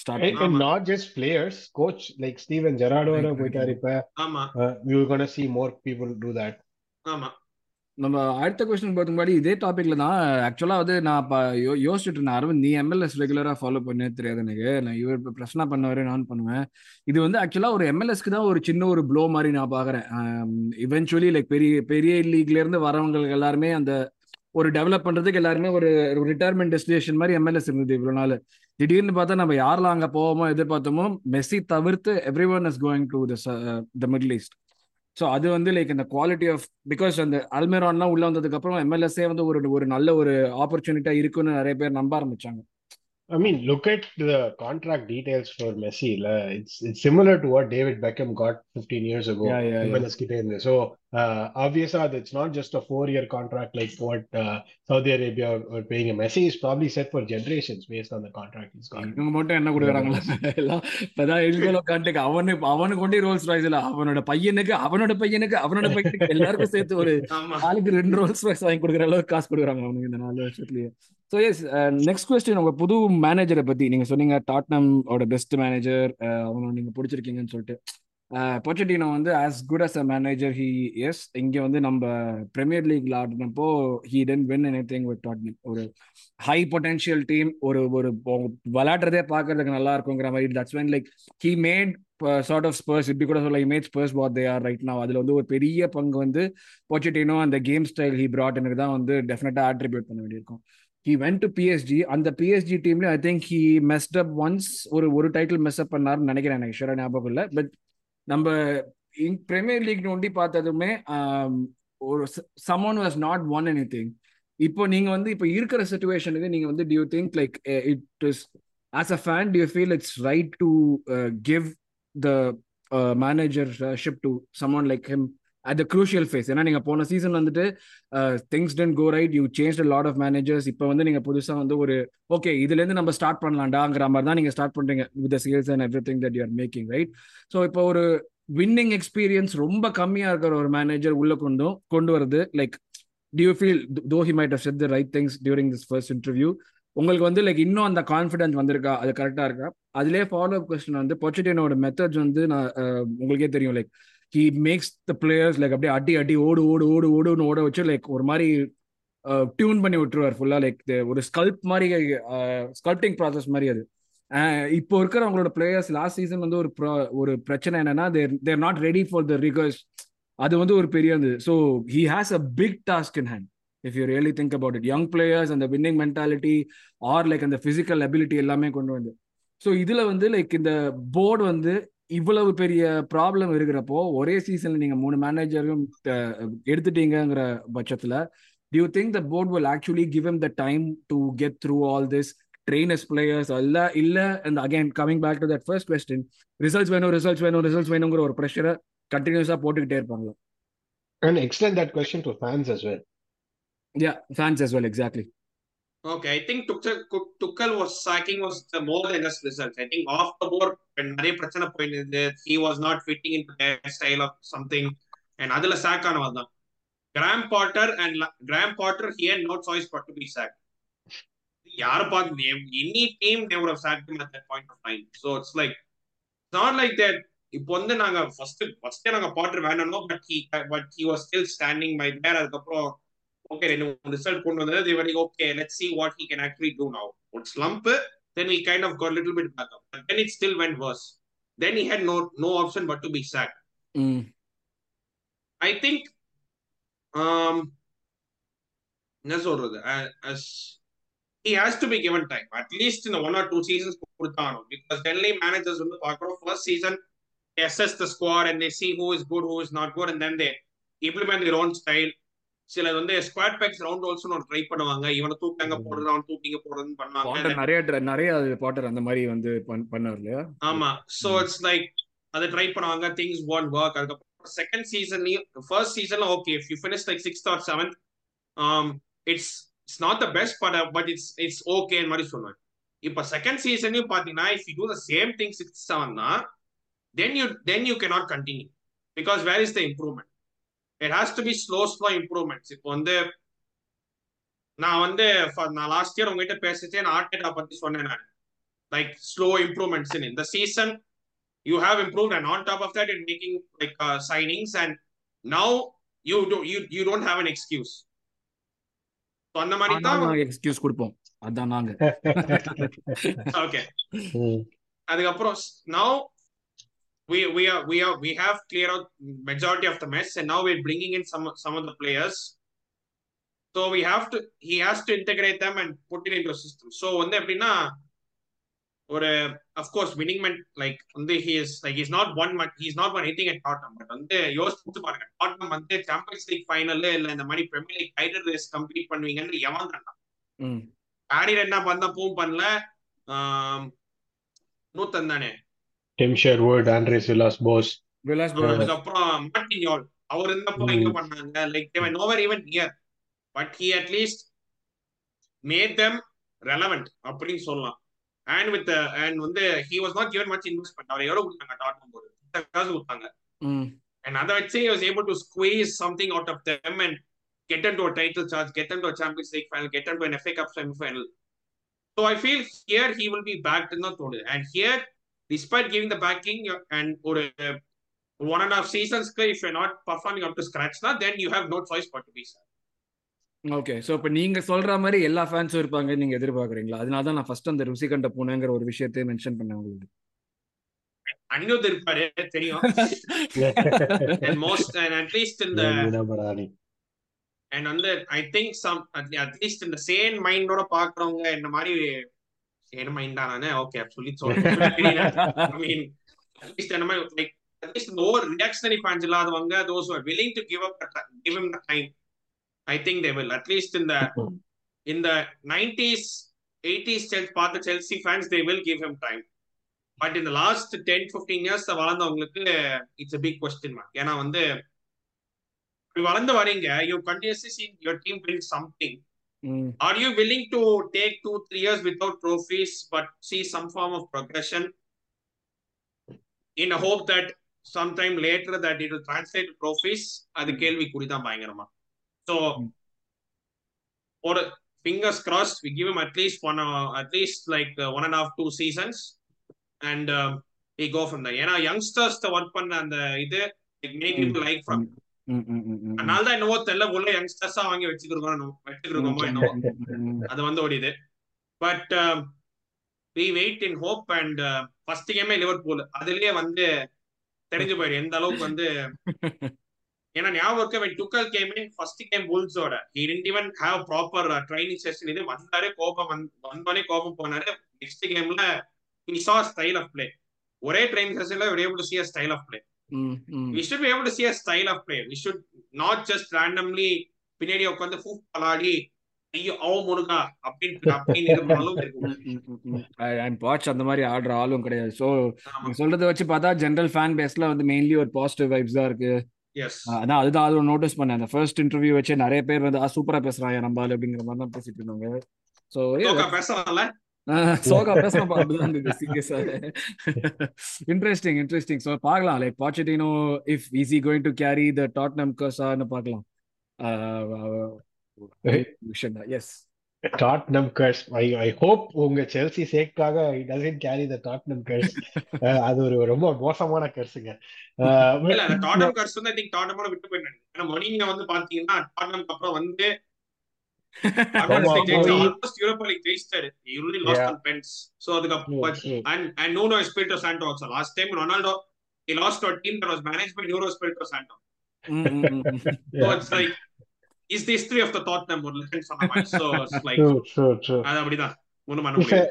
Speaker 1: start
Speaker 3: and, and not just players coach like Steven Gerrard வர போயிட்டாரு இப்ப
Speaker 2: ஆமா
Speaker 3: you are going to see more people do that
Speaker 2: ஆமா
Speaker 1: நம்ம அடுத்த கொஸ்டின் பார்த்து முன்னாடி இதே டாபிக்ல தான் ஆக்சுவலா வந்து நான் இப்போ யோ யோசிச்சுட்டு இருந்தேன். அரவிந்த் நீ எம்எல்எஸ் ரெகுலரா ஃபாலோ பண்ணே தெரியாது எனக்கு. நான் இவர் இப்போ பிரச்சனை பண்ணுவாரு நான் பண்ணுவேன். இது வந்து ஆக்சுவலா ஒரு எம்எல்எஸ்க்கு தான் ஒரு சின்ன ஒரு ப்ளோ மாதிரி நான் பாக்குறேன் இவென்ச்சுவலி லைக் பெரிய பெரிய லீக்ல இருந்து வரவங்களுக்கு எல்லாருமே அந்த ஒரு டெவலப் பண்றதுக்கு எல்லாருமே ஒரு ரிட்டையர்மெண்ட் டெஸ்டினேஷன் மாதிரி எம்எல்எஸ் இருந்தது இவ்வளவு நாள். திடீர்னு பார்த்தா நம்ம யாரெல்லாம் அங்க போவோமோ எதிர்பார்த்தோமோ மெஸ்ஸி தவிர்த்து everyone is going to the Middle East so அது வந்து லைக் இந்த குவாலிட்டி ஆஃப் பிகாஸ் அந்த அல்மேரான்லாம் உள்ள வந்ததுக்கு அப்புறம் எம்எல்எஸ்ஏ வந்து ஒரு ஒரு நல்ல ஒரு ஆப்பர்ச்சுனிட்டியா இருக்குன்னு நிறைய பேர் நம்ப ஆரம்பிச்சாங்க
Speaker 3: I mean, look at the contract details for Messi. La. It's it's similar to what David Beckham got 15 years ago.
Speaker 1: Yeah, yeah, yeah.
Speaker 3: MLS கிட்ட இருந்து. So uh, obviously it's not just a four-year contract like what uh, Saudi Arabia were paying him. Messi is probably set for generations based on the contract he's got.
Speaker 1: இவங்க மட்டும் என்ன கொடுக்குறாங்களா எல்லாம் இப்பதான் எல்கோலோ contact அவனுக்கு அவனுக்கு கொண்டே ரோல்ஸ் அவனோட பையனுக்கு அவனோட பையனுக்கு அவனோட பையனுக்கு எல்லாருக்கும் சேர்த்து ஒரு ஆளுக்கு ரெண்டு ரோல்ஸ் ராய்ஸ் வாங்கி கொடுக்குற அளவுக்கு காசு கொடுக்குறாங்க அவனுக்கு இந்த நாலு வருஷத்துலயே. ஸோ எஸ் நெக்ஸ்ட் கொஸ்டின் உங்க புது மேனேஜரை பத்தி நீங்க சொன்னீங்க டாட்னம் ஓட பெஸ்ட் மேனேஜர் அவனை நீங்க பிடிச்சிருக்கீங்கன்னு சொல்லிட்டு. பொச்சட்டினோ வந்து as good as a manager he is இங்கே வந்து நம்ம பிரீமியர் லீக்ல ஆடினப்போ he tend when anything with Tottenham ஒரு ஹை பொட்டன்ஷியல் டீம் ஒரு ஒரு விளையாடுறதே பார்க்கறதுக்கு நல்லா இருக்குங்கிற மாதிரி that's when like he made sort of Spurs இப்படி கூட சொல்ல image Spurs what they are right நான் அதில் வந்து ஒரு பெரிய பங்கு வந்து பொச்சட்டினோ அந்த கேம் ஸ்டைல் ஹி பிராட் எனக்கு தான் வந்து டெஃபினட்டாக ஆட்ரிபியூட் பண்ண வேண்டியிருக்கும். ஹி வென் டு பிஎஸ்ஜி அந்த பிஎஸ்ஜி டீம்ல I think he messed up once ஒரு ஒரு டைட்டில் மெஸ் அப் நினைக்கிறேன் எனக்கு ஷூரா ஞாபகம் இல்லை. பட் நம்ம பிரீமியர் லீக் நோண்டி பார்த்ததுமே ஒரு someone was not won anything இப்போ நீங்க வந்து இப்போ இருக்கிற சுச்சுவேஷனுக்கு நீங்க வந்து d'you think like it is as a fan d'you feel it's right to give the managership to someone like him at the crucial phase ஏன்னா நீங்கள் போன சீசன் வந்துட்டு things tend go right you change lot of managers இப்போ வந்து நீங்கள் புதுசாக வந்து ஒரு ஓகே இதுலேருந்து நம்ம ஸ்டார்ட் பண்ணலாண்டாங்கிற மாதிரி தான் நீங்கள் ஸ்டார்ட் பண்ணுறீங்க with sales and everything that you are making right so இப்போ ஒரு வின்னிங் எக்ஸ்பீரியன்ஸ் ரொம்ப கம்மியாக இருக்கிற ஒரு மேனேஜர் உள்ளே கொண்டும் கொண்டு வருது like d'you feel though he might set the right things during this first interview உங்களுக்கு வந்து லைக் இன்னும் அந்த கான்ஃபிடன்ஸ் வந்திருக்கா? அது கரெக்டாக இருக்கா? அதுலேயே ஃபாலோ அப் கொஸ்டின் வந்து பொச்சட்டினோட மெத்தட்ஸ் வந்து நான் உங்களுக்கே தெரியும் like he makes the players like அப்படியே அடி அடி ஓடு ஓடு ஓடு ஓடுன்னு ஓட வச்சு லைக் ஒரு மாதிரி uh, டியூன் பண்ணி விட்டுருவார் ஃபுல்லா லைக் ஒரு ஸ்கல்ப் மாதிரி uh, ஸ்கல்ப்டிங் ப்ராசஸ் மாதிரி அது. இப்போ இருக்கிற அவங்களோட பிளேயர்ஸ் லாஸ்ட் சீசன் வந்து ஒரு ஒரு பிரச்சனை என்னன்னா they're they're not ready for the rigours அது வந்து ஒரு பெரிய இருந்தது so he has a big task in hand if you really think about it young players அந்த வின்னிங் மென்டாலிட்டி ஆர் லைக் அந்த பிசிக்கல் அபிலிட்டி எல்லாமே கொண்டு வந்து. ஸோ இதில் வந்து லைக் இந்த போர்டு வந்து இவ்வளவு பெரிய ப்ராப்ளம் இருக்கிறப்போ ஒரே சீசன்ல நீங்க மூணு மேனேஜரும் எடுத்துட்டீங்கிற பட்சத்துல due think the board will actually give them the time to get through all this trainers players அல்ல இல்ல and again coming back to that first question results வேணும் ரிசல்ட்ஸ் வேணும் ரிசல்ட்ஸ் வேணுங்கிற ஒரு ப்ரெஷரை கண்டினியூஸா போட்டுக்கிட்டே இருப்பாங்க
Speaker 3: And extend that question to fans as well.
Speaker 1: Yeah, fans as well, exactly.
Speaker 2: Okay I think Tuchel, Tuchel was sacking was the more than just results. I think off the board, நிறைய பிரச்சனை போயிட்டு he was not fitting in their style of something and அதுல sack ஆனவர் தான் Graham Potter and Graham Potter he and not choice but to be sack யார் பார்த்து any team they would have sack at that point of time so it's like not like that இப்போ வந்து நாங்க first ஃபர்ஸ்டே நாங்க Potter வேண்டாம் but he but he was still standing by there அதுக்கப்புறம் okay ரெண்டு மூணு ரிசல்ட் கொண்டு வந்தது they were like okay let's see what he can actually do now ஒரு slump then he kind of got a little bit back up but then it still went worse then he had no no option but to be sacked
Speaker 1: Mm.
Speaker 2: I think um என்ன சொல்றது as he has to be given time at least in one or two seasons கொடுத்தானோ because generally managers வந்து பார்க்குறோம் first season they assess the squad and they see who is good who is not good and then they implement their own style சில வந்து squad backs round also ஒரு try பண்ணுவாங்க. இவனை தூக்காங்க போடுறது அவன் தூக்கிங்க போடுறதுன்னு பண்ணுவாங்க.
Speaker 1: நிறைய நிறைய பாட்டர் அந்த மாதிரி வந்து பண்- பண்ணார் இல்லையா?
Speaker 2: ஆமா. சோ இட்ஸ் லைக் அதை ட்ரை பண்ணுவாங்க. திங்ஸ் ஒன் ஒர்க் அதுக்கப்புறம் செகண்ட் சீசன்லயும் ஃபர்ஸ்ட் சீசன்ல okay if you finish like sixth or seventh it's it's not the best but but it's it's okay மாதிரி சொல்லுவேன் இப்ப செகண்ட் சீசன்லயும் பாத்தீங்கன்னா if you do the same thing six செவன்னா then you then you cannot continue because where is the improvement it has to be slow slow improvements இப்போ வந்து நான் வந்து for- நான் லாஸ்ட் இயர் உங்ககிட்ட பேசிச்சே நான் ஆர்டேட்டா பத்தி சொன்னேன் நான். லைக் ஸ்லோ இம்ப்ரூவ்மெண்ட்ஸ் இன் இந்த season you have improved and on top of that you're making like uh, signings and now you don't you you don't have an excuse. So அந்த மாதிரி தான்
Speaker 1: excuse கொடுப்போம். அதான் நாங்க.
Speaker 2: ஓகே. அதுக்கப்புறம் now we we are we are we have cleared out majority of the mess and now we're bringing in some some of the players so we have to he has to integrate them and put it into a system so வந்து எப்படின்னா ஒரு of course winning meant like வந்து he is like he's not one much he's not one anything at Tottenham but வந்து யோசிச்சு பாருங்க Tottenham வந்து champions League final இல்ல இந்த மாதிரி Premier League title race complete பண்ணுவீங்கன்னு எவன்
Speaker 1: ம்
Speaker 2: ஆடி என்ன பண்ண பூம் பண்ணல நூத்தன் தானே
Speaker 3: Tim Sherwood, Andres Villas Boas.
Speaker 1: Villas bro
Speaker 2: அதுக்கப்புறம் மார்டின் யோல் அவர் இருந்தப்போ
Speaker 3: Mm.
Speaker 2: எங்க பண்ணாங்க like they were nowhere even near but he at least made them relevant அப்படின்னு சொல்லலாம் and with the and வந்து he was not given much investment அவர் எவ்வளவு கொடுத்தாங்க டாட்னம் போர்டு காசு கொடுத்தாங்க and அதை வச்சு he was able to squeeze something out of them and get them to a title charge get them to a Champions League final get them to an FA Cup semi-final so I feel here he will be backed in the தோணுது and here despite giving the backing and ஒரு one and a half seasons if you're not performing up to scratch now, then you have no choice but to be sad.
Speaker 1: Okay so இப்போ நீங்க சொல்ற மாதிரி எல்லா ஃபேன்ஸும் இருப்பாங்க நீங்க எதிர்பார்க்குறீங்களா அதனால தான் நான் ஃபர்ஸ்ட் அந்த ருசி கண்ட பூனைங்கிற ஒரு விஷயத்தையும் மென்ஷன் பண்ணேன் உங்களுக்கு
Speaker 2: அனிருத் இருப்பாரு தெரியும் and most and at least in the
Speaker 3: வினபராணி
Speaker 2: and வந்து I think some at, at least in the same மைண்டோட பாக்குறவங்க இந்த மாதிரி இடமைண்டா நானே ஓகே சொல்லி ஐ இந்த ஓவர் ரியாக்ஷனரி ஃபேன்ஸ் இல்லாதவங்க those willing to give up give him time I think they will at least இந்த இந்த நைன்டிஸ் எயிட்டிஸ் செல்ஸ் பார்த்த Chelsea fans they will give him time but இந்த last ten fifteen years வளர்ந்தவங்களுக்கு it's a big question mark ஏன்னா வந்து இப்படி வளர்ந்து வரீங்க you continuously seen your team build something
Speaker 1: hmm
Speaker 2: are you willing to take two three years without trophies but see some form of progression in a hope that sometime later that it will translate to trophies அது கேள்விக்குறி தான் பயங்கரமா so ஒரு fingers crossed we give him at least one uh, at least like uh, one and a half two seasons and um, we go from there ஏன்னா youngsters work பண்ண அந்த இது like many people like from
Speaker 1: ம் ம் ம் ம்.
Speaker 2: அதனால தான் என்னவோ தெரியல உள்ள யங்ஸ்டர்ஸா வாங்கி வச்சுக்கிறோம் வச்சுக்கிறோமோ என்னவோ. அது வந்து ஓடிது. But we wait in hope and first கேமே லிவர்பூல் அதுலயே வந்து தெரிஞ்சு போயிடும் எந்த அளவுக்கு வந்து ஏன்னா ஞாபகம் Tuchel game in first game புல்ஸோட he didn't even have proper training session இது வந்தாரு கோபம் வந்து வந்தோடனே கோபம் போனாரு. நெக்ஸ்ட் கேம்ல he saw style of play ஒரே ட்ரைனிங் செஷன்ல we were able to see we should be able to see a style of play we should not just randomly பின்னாடி உட்காந்து ஃபூ பலாடி ஐயோ அவ முருகா அப்படின்னு அப்படின்னு
Speaker 1: வாட்ச் அந்த மாதிரி ஆடுற ஆளும் கிடையாது. நீங்க சொல்றதை வச்சு பார்த்தா ஜென்ரல் ஃபேன் பேஸ்ல வந்து மெயின்லி ஒரு பாசிட்டிவ் வைப்ஸ் தான் இருக்கு. அதான் அதுதான் அது நோட்டீஸ் பண்ணேன். அந்த ஃபர்ஸ்ட் இன்டர்வியூ வச்சு நிறைய பேர் வந்து சூப்பரா பேசுறாங்க ஆளு அப்படிங்கிற மாதிரி தான் பேசிட்டு இருந்தாங்க. ஸோ
Speaker 2: சோகா
Speaker 1: சீரியஸா இன்ட்ரெஸ்டிங் இன்ட்ரெஸ்டிங் ஸோ பார்க்கலாம். Like Pochettino if he's going to carry the Tottenham கர்ஸான்னு பார்க்கலாம். Yes
Speaker 3: Tottenham curse I I hope உங்க Chelsea சேக்காக it doesn't carry the Tottenham curse அது ஒரு ரொம்ப மோசமான கர்ஸுங்க
Speaker 2: இல்ல அந்த டாட்னம் கர்ஸ் வந்து ஐ திங்க் டாட்னமோட விட்டு போயிட்டாங்க ஏன்னா மொனிங்க வந்து பாத்தீங்கன்னா டாட்னம்க்கு அப்புறம் வந்து almost Europa league ஜெயிச்சிட்டாரு he only lost
Speaker 3: Yeah.
Speaker 2: on pens so அதுக்கு and and Nuno Espirito Santo also last time Ronaldo he lost to a team that was managed by Nuno Espirito Santo so it's like is the history of the Tottenham ஒரு legend சொன்ன மாதிரி so it's like அது அப்படிதான் ஒண்ணும் பண்ண முடியாது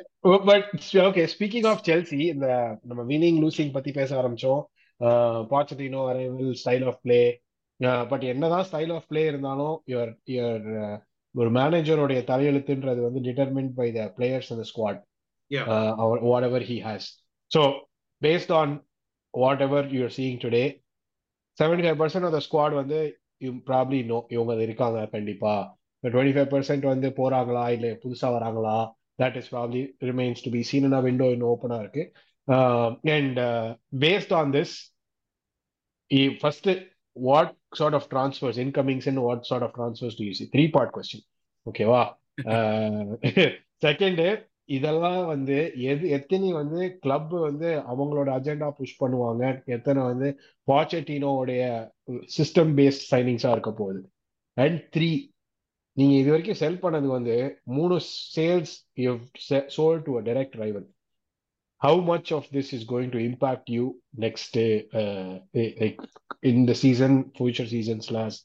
Speaker 3: but okay speaking of Chelsea இந்த நம்ம வினிங் லூசிங் பத்தி பேச ஆரம்பிச்சோம் Pochettino arrival style of play but என்னதான் ஸ்டைல் ஆஃப் பிளே இருந்தாலும் யுவர் யுவர் ஒரு மேனேஜருடைய தலையெழுத்துன்றது வந்து டிட்டர்மின்ட் பை த பிளேயர்ஸ் அந்த squad. Whatever he has so based on whatever you're seeing today seventy five percent of the squad வந்து probably no இவங்க இருக்காங்க கண்டிப்பா. டுவெண்ட்டி ஃபைவ் பர்சன்ட் வந்து போறாங்களா இல்லை புதுசா வராங்களா that is probably remains to be seen in a window in open இருக்கு. And uh, based on this first what sort of transfers incomings and what sort of transfers do you see? Three part question ஓகேவா second இதெல்லாம் வந்து எது எத்தனை வந்து club வந்து அவங்களோட agenda push பண்ணுவாங்க? எத்தனை வந்து பாச்சட்டினோடைய சிஸ்டம் பேஸ்ட் சைனிங்ஸா இருக்க போகுது? அண்ட் த்ரீ நீங்க இது வரைக்கும் செல் பண்ணது வந்து மூணு sales you sold to a direct rival how much of this is going to impact you next like in the season future seasons loss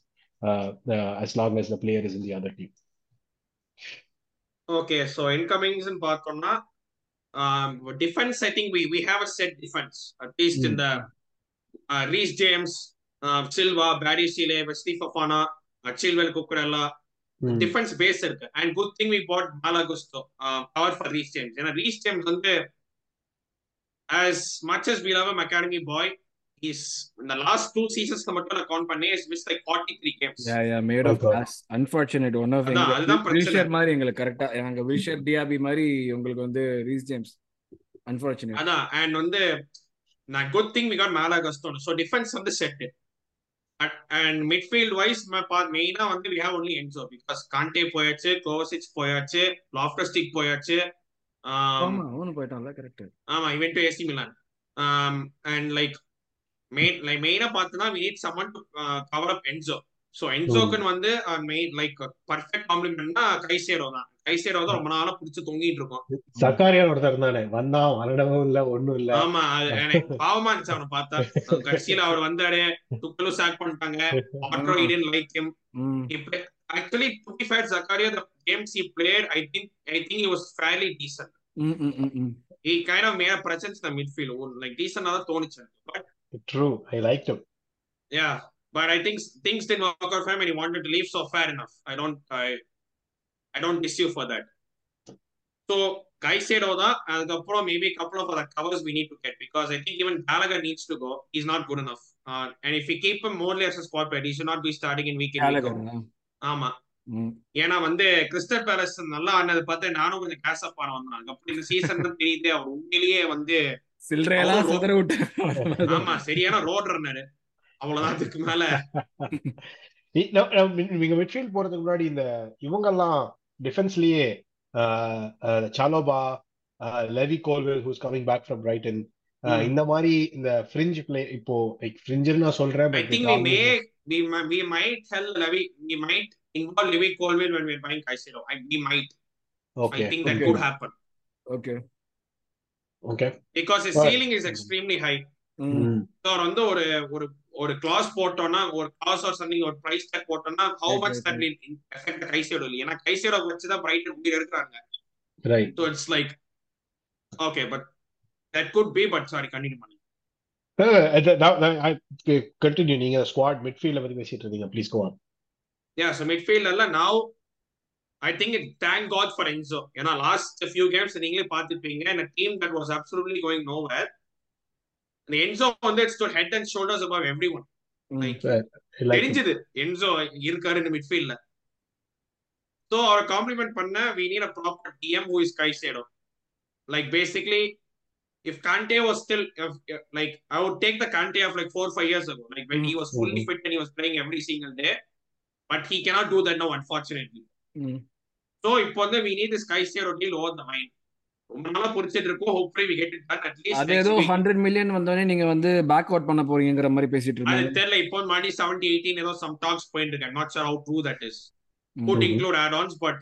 Speaker 3: as long as the player is in the other team?
Speaker 2: Okay so incomings பார்த்தோம்னா defence I think we we have a set defence at least இந்த Reece James Silva Badiashile Wesley Fofana Chilwell Cucurella defence base இருக்கு. And good thing we bought Malo Gusto power for Reece James ஏன்னா Reece James வந்து as much as we love him academy boy is இந்த last two சீசன்ஸ்க்கு மட்டும் நான் count பண்ணி is miss like 43
Speaker 1: games yeah
Speaker 3: yeah
Speaker 1: mate off. Class unfortunate
Speaker 2: one off பிரச்சனை.
Speaker 1: Wilshere மாதிரி எங்களுக்கு கரெக்டா எங்க வில்ஷர் டிஆபி மாதிரி உங்களுக்கு வந்து ரீஸ் ஜேம்ஸ் அன்ஃபார்ச்சுனேட்
Speaker 2: அதான் அண்ட் வந்து நான் good thing we got Malo Gusto so defence வந்து செட் அண்ட் மிட்ஃபீல்ட் வைஸ் மெயினா வந்து we have only Enzo because Kante போயாச்சு கோவசிச் போயாச்சு லாஃப்டஸ்டிக் போயாச்சு. ஆம்,
Speaker 1: அவனு போயிட்டான்ல கரெக்ட்
Speaker 2: ஆமா இவன் to AC Milan and like main like மெயினா பார்த்தனா we need someone to cover up Enzo so என்சோக்குன்னு வந்து மெயின் லைக் பர்ஃபெக்ட் காம்ப்ளிமெண்ட்னா கைசேரோ தான். கைசேரோ தான் ரொம்ப நாளா பிடிச்சி தொங்கிட்டு இருக்கோம்.
Speaker 3: சக்காரியான் ஒருத்தர் இருந்தானே வந்தான் வரடவும் இல்ல ஒண்ணும் இல்ல.
Speaker 2: ஆமா அது எனக்கு பாவமா இருந்துச்சு அவனை பார்த்தா. கடைசியில அவர் வந்தாரு துக்கலும் சாக் பண்ணிட்டாங்க. ஆட்ரோ like him
Speaker 1: hmm.
Speaker 2: இப்ப actually to be fair Zakaria the games he played I think I think he was fairly decent
Speaker 1: hmm hmm hmm hmm
Speaker 2: he kind of made presence the midfield like டீசன்டா தான் தோணுச்சு but
Speaker 3: true I like him
Speaker 2: yeah but I think things didn't work out for him and he wanted to leave so fair enough I don't I I don't diss you for that so Caicedo தான் அதுக்கப்புறம் maybe couple of other covers we need to get because I think even Gallagher needs to go he's not good enough uh, and if we keep him more as a squad player he should not be starting in ஆமா. ஏன்னா வந்து crystal palace நல்லா ஆனது பார்த்து நானும் கொஞ்சம் case அப் ஆன வந்தேன் அப்படி இந்த சீசன் தான் தெரியுது. அவர் உண்மையிலேயே வந்து
Speaker 1: சில்லறையெல்லாம் சிதற விட்டு
Speaker 2: ஆமா சரியான ரோட் ரன்னர் அவ்வளவுதான் அதுக்கு மேல.
Speaker 3: நீங்க மிட்ஃபீல்ட் போறதுக்கு முன்னாடி இந்த இவங்கெல்லாம் டிஃபென்ஸ்லயே Chalobah Levi Colwill who's coming back from
Speaker 2: Brighton.
Speaker 3: இந்த மாதிரி இந்த ஃப்ரிஞ்ச் பிளே இப்போ லைக் ஃப்ரிஞ்சுன்னு நான் சொல்றேன்
Speaker 2: We might we might tell Levi we might involve Levi Colville when we're buying Caicedo. I, we might.
Speaker 3: okay
Speaker 2: I think that
Speaker 1: okay.
Speaker 2: could happen
Speaker 1: ஓகே
Speaker 3: okay
Speaker 2: because his
Speaker 3: Right.
Speaker 2: ceiling is extremely high. அவர் வந்து ஒரு ஒரு ஒரு class போட்டோம்னா ஒரு class or something ஒரு price tag போட்டோம்னா how
Speaker 1: Right,
Speaker 2: much
Speaker 1: right,
Speaker 2: that will affect the Caicedo இல்லை ஏன்னா Caicedo வச்சு தான் பிரைட்டன் உயிர் எடுக்கிறாங்க
Speaker 3: right
Speaker 2: so it's like okay but that could be but sorry continue பண்ணி
Speaker 3: கண்டினியூ நீங்க ஸ்குவாட் மிட்ஃபீல்ட பத்தி பேசிட்டு இருந்தீங்க please go on
Speaker 2: Yeah, so midfield எல்லாம் now I think it thank God for Enzo. ஏன்னா லாஸ்ட் ஃபியூ கேம்ஸ் நீங்களே பார்த்துப்பீங்க in a team that was absolutely going nowhere. இந்த Enzo வந்து it's stood head and shoulders above everyone.
Speaker 1: Hmm
Speaker 2: Like,
Speaker 3: like
Speaker 2: தெரிஞ்சது Enzo இருக்காருன்னு midfieldல. So அவரை complement பண்ண we need a proper DM who is Caicedo. Like basically if Kante was still if, if- like I would take the Kante of like four or five years ago, like when he was fully fit and he was playing every single day. But he cannot do that now, unfortunately.
Speaker 1: ம்
Speaker 2: So இப்போ வந்து we need this Caicedo deal over the line. ரொம்ப நாளா புடிச்சிட்டு இருக்கோம் hopefully we get it done at least
Speaker 1: அது ஏதோ
Speaker 2: week.
Speaker 1: Hundred million வந்தோடனே நீங்க வந்து பேக் அவுட் பண்ண போறீங்கிற மாதிரி பேசிட்டு
Speaker 2: அது
Speaker 1: இருந்தாங்க
Speaker 2: தெரியல இப்போ மறுபடியும் செவன்டி எயிட்டீன் ஏதோ சம் டாக்ஸ் போயிட்டு இருக்கு not sure how true that is could
Speaker 3: Mhm.
Speaker 2: include add-ons but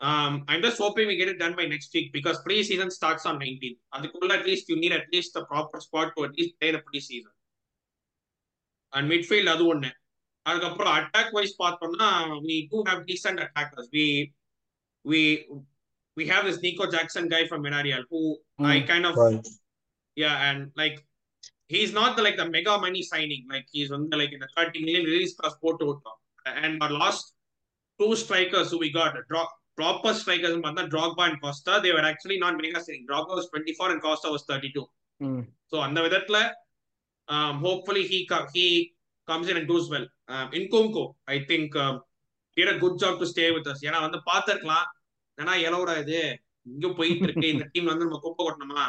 Speaker 2: um I'm just hoping we get it done by next week because pre-season starts on 19th. அதுக்குள்ள at least you need at least a proper squad to at least play the pre-season. And midfield அது ஒண்ணு அதுக்கப்புறம் attack wise பார்த்தோம்னா we do have decent attackers. We we we have this Nico Jackson guy from Villarreal who I kind of
Speaker 3: Right.
Speaker 2: yeah, and like he's not the like the mega money signing. Like he's on the like in the 30 million release plus port And our last two strikers who we got, drop proper strikers Drogba and Costa, they were actually not mega signing. Drogba was 24 and Costa was 32.
Speaker 1: ம்
Speaker 2: So அந்த விதத்துல um, hopefully he co- he comes in and does well. Um, in Kunko, I think um, did a good job to stay with us. ஏன்னா வந்து பார்த்திருக்கலாம் ஏன்னா எலவுடா இது இங்க போயிட்டு இருக்கு இந்த டீம் வந்து நம்ம குப்பை கொட்டணுமா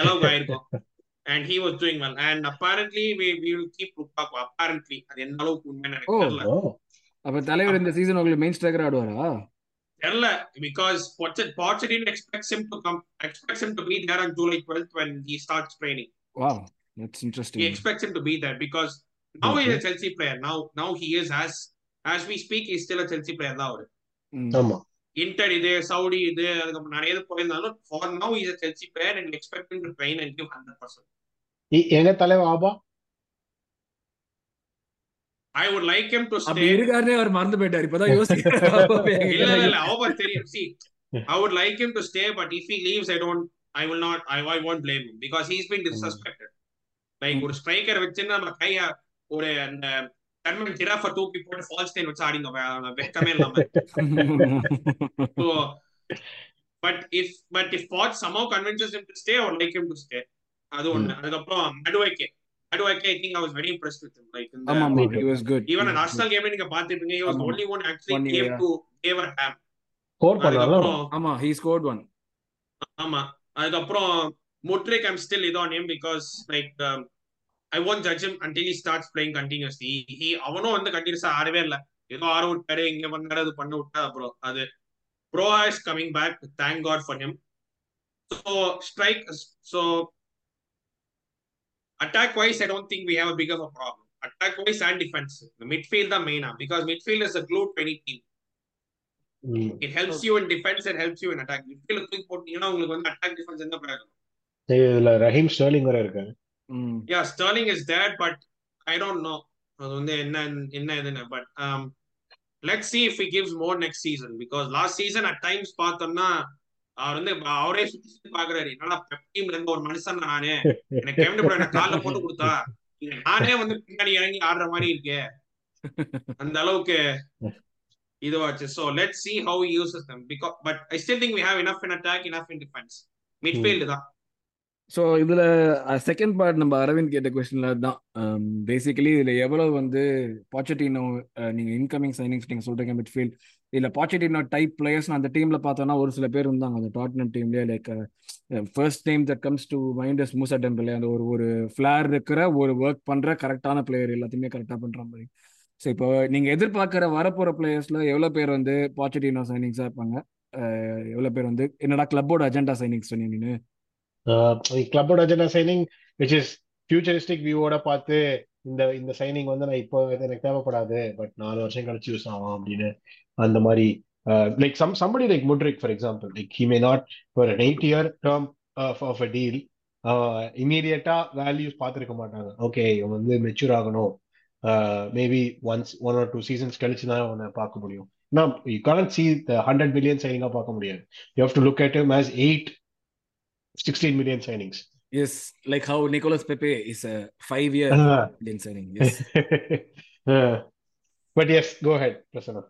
Speaker 2: எலவுக்கு ஆயிருக்கும் and he was doing well and apparently we, we will keep Lukaku apparently அது எந்த அளவுக்கு உண்மைன்னு எனக்கு
Speaker 1: Oh.
Speaker 2: தெரியல
Speaker 3: Oh.
Speaker 1: அப்ப தலைவர் இந்த சீசன் உங்களுக்கு மெயின் ஸ்ட்ரைக்கர் ஆடுவாரா
Speaker 2: தெரியல because Pochettino Pochettino expects him to come expects him to be there on July 12th when he starts training
Speaker 1: wow that's
Speaker 2: he
Speaker 1: interesting
Speaker 2: expects him to be there because now he's
Speaker 3: Okay.
Speaker 2: a Chelsea player now now he is as as we speak he's still a Chelsea player தான் அவரு
Speaker 3: ஆமா
Speaker 2: inter இது Saudi இது அதுக்கப்புறம் நிறைய போயிருந்தாலும் for now is a Chelsea player and we expect him to train and give 100%
Speaker 3: இ- எங்க தலைவர் Aba
Speaker 2: I would like him to
Speaker 1: அப்படி
Speaker 2: stay
Speaker 1: இருக்காருனே அவர் மறந்து போயிட்டாரு இப்பதான் யோசிக்கிறாரு
Speaker 2: இல்ல இல்ல இல்ல அவ தெரியும் see I would like him to stay but if he leaves I don't I will not I, I won't blame him because he's been disrespected like ஒரு ஸ்ட்ரைக்கர் வச்சு நம்ம கைய ஒரு அந்த டர்மன் ஜிராஃப தூக்கி போட்டு ஃபால்ஸ் டைன் வச்சு ஆடிங்க வெக்கமே இல்லாம if but if Poch somehow convinces him to stay I would like him to stay அது ஒண்ணு அதுக்கப்புறம் மடுவைக்கே Madueke, I think I was very impressed with him. Like in the,
Speaker 1: ஆமா ஆமா
Speaker 3: Okay.
Speaker 1: he was good
Speaker 2: even
Speaker 1: He
Speaker 2: an
Speaker 1: was
Speaker 2: Arsenal game நீங்க பாத்துருப்பீங்க he was the only one actually
Speaker 1: One
Speaker 2: came to.
Speaker 1: ஆமா he scored one
Speaker 2: ஆமா அதுக்கப்புறம் Mudryk I'm still இது on him because like um, I won't judge him until he starts playing continuously he, he அவனும் வந்து கண்டினியூஸா ஆடவே இல்ல ஏதோ ஆட விட்டாரு இங்க பண்ணாரு அது பண்ண விட்டா அப்புறம் அது bro is coming back thank God for him so strike so attack wise I don't think we have a big of a problem attack wise and defence midfield தான் மெயினா because midfield is a clue to any
Speaker 3: team.
Speaker 2: It helps you in defence and helps you in attack midfield தூக்கி போட்டீங்கன்னா உங்களுக்கு வந்து attack defence எந்த பிரயோஜனம்
Speaker 3: இதுல Rahim Sterling வேற இருக்காரு.
Speaker 1: ம்.
Speaker 2: Yeah Sterling is that but I don't know அது வந்து என்ன என்ன இதுன்னு but let see if he gives more next season because last season at times பார்த்தோம்னா அவர் வந்து அவரே சுத்தி சுத்தி பாக்குறாரு. என்னடா டீம்ல இருந்த ஒரு மனுஷன் நானு? எனக்கு கேமிட்டு போட எனக்கு கால்ல போட்டு கொடுத்தா? நானே வந்து பின்னாடி இறங்கி ஆடுற மாதிரி இருக்கே. அந்த அளவுக்கு இதுவாச்சு. So let see how uses them because but I still think we have enough in attack enough in defence midfield தான்.
Speaker 1: ஸோ இதுல செகண்ட் பார்ட் நம்ம அரவிந்த் கேட்ட கொஸ்டின்ல தான் பேசிக்கலி இதுல எவ்வளவு வந்து பாச்சட்டினோ நீங்க இன்கமிங் சைனிங்ஸ் நீங்க சொல்றீங்க மிட்ஃபீல்ட் இல்ல பாச்சிட்டினோ டைப் பிளேயர்ஸ் அந்த டீம்ல பார்த்தோம்னா ஒரு சில பேர் இருந்தாங்க. அந்த Tottenham டீம்லயே like first time that comes to mind Moussa Dembele அந்த ஒரு ஒரு ஃபிளார் இருக்கிற ஒரு ஒர்க் பண்ற கரெக்டான பிளேயர் எல்லாத்தையுமே கரெக்டா பண்ற மாதிரி. ஸோ இப்போ நீங்க எதிர்பார்க்கிற வரப்போற பிளேயர்ஸ்ல எவ்வளவு பேர் வந்து பாச்சட்டினோ சைனிங்ஸா இருப்பாங்க? எவ்வளவு பேர் வந்து என்னடா கிளப்போட அஜெண்டா சைனிங்ஸ் சொன்னீங்க
Speaker 3: கிளப்போட agenda signing which is futuristic வியூவோட பார்த்து இந்த இந்த சைனிங் வந்து நான் இப்போ எனக்கு தேவைப்படாது பட் நாலு வருஷம் கழிச்சு யூஸ் ஆகும் அப்படின்னு அந்த மாதிரி like some somebody like Mudryk for example like he may not for an eight year term of a deal இமீடியட்டா வேல்யூஸ் பார்த்துருக்க மாட்டாங்க ஓகே இவன் வந்து மெச்சூர் ஆகணும் maybe once one or two seasons கழிச்சு தான் அவனை பார்க்க முடியும் நான் you can't see the hundred million சைனிங்கா பார்க்க முடியாது you have to look at him as eight sixteen million signings
Speaker 1: Yes, like how Nicolas Pepe is a five-year
Speaker 3: Uh,
Speaker 1: Indian signing. Yes.
Speaker 3: uh, but yes, go ahead, Prasanna.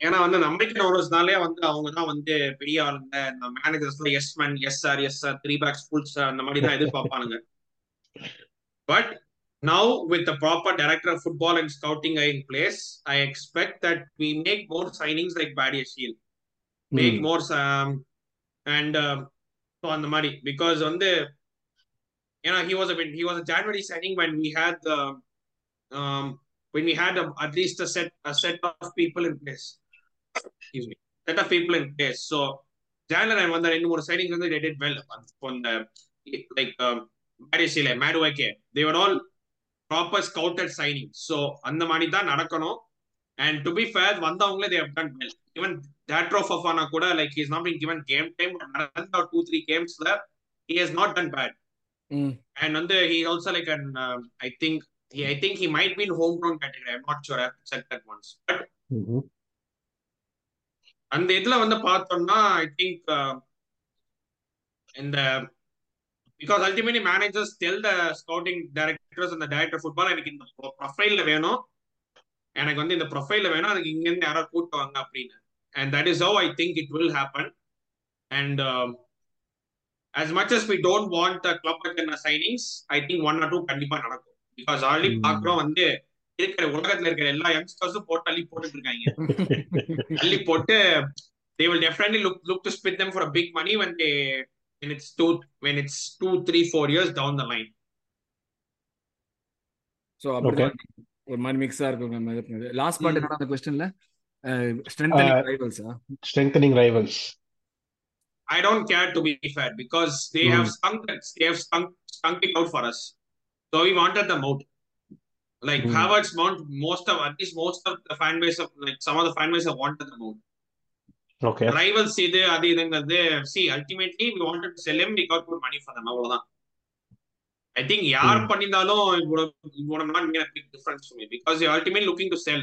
Speaker 2: ஏன்னா வந்து இந்த American ஓனர்ஸ்னாலே வந்து அவங்க தான் வந்து பெரிய ஆளுங்க. இந்த managers as man as are as are three backs full அந்த மாதிரி தான் எதிர்பார்ப்பானுங்க but now with proper director of football and scouting in place I expect that we make more signings like பேடிய Sheel make more and so அந்த மாதிரி. Because வந்து ஏன்னா he was he was January signing when we had the um, when we had a, at least a set a set of people in place. Excuse me set of people in place so January வந்த ரெண்டு மூணு signings வந்து they did well அந்த like Badiashile Madueke they were all proper scouted signings so அந்த மாதிரி தான் நடக்கணும் and to be fair வந்தவங்களே they have done well even Datro Fafana கூட he's not been given game time but நடந்த two three games there he has not done bad
Speaker 1: Mm.
Speaker 2: and வந்து he also like an um, I think he I think he might be in homegrown category I'm not sure I have to check that once but
Speaker 3: Mhm.
Speaker 2: அந்த இதுல வந்து பார்த்தோம்னா I think இந்த because ultimately managers tell the scouting directors அந்த director football எனக்கு இந்த ப்ரொஃபைல்ல வேணும். எனக்கு வந்து இந்த ப்ரொஃபைல்ல வேணும். அதுக்கு இங்க இருந்து யாராவது கூட்டுவாங்க அப்படின்னு. And that is how I think it will happen and as much as we don't want the club agenda signings i think one or two கண்டிப்பா நடக்கும். Because already
Speaker 1: Hmm.
Speaker 2: பாக்குறோம் வந்து இருக்கிற உலகத்துல இருக்கிற எல்லா யங்ஸ்டர்ஸும் போட்டு அள்ளி போட்டுட்டு இருக்காங்க அள்ளி போட்டு they will definitely look look to split them for a big money when they when it's two when it's two three four years down the line
Speaker 1: so அப்படிதான் ஒரு மாதிரி மிக்ஸா இருக்கும் லாஸ்ட் பார்ட்
Speaker 2: Mm.
Speaker 1: என்னடா அந்த ஸ்ட்ரென்தனிங்
Speaker 3: Uh,
Speaker 1: ரைவல்ஸா
Speaker 3: Strengthening rivals.
Speaker 2: i don't care to be fair because they
Speaker 3: Hmm.
Speaker 2: have stunk it they have stunk stunk it out for us so we wanted them out like
Speaker 3: Hmm.
Speaker 2: Havertz mount most of at least most of the fan base of like some of the fan base have wanted them out
Speaker 3: Okay.
Speaker 2: rivals இது அது இதுங்கிறது see ultimately we wanted to sell him we got good money for them அவ்வளவுதான் I think யார்
Speaker 3: Hmm.
Speaker 2: would have not made a big difference to me because you're ultimately looking to sell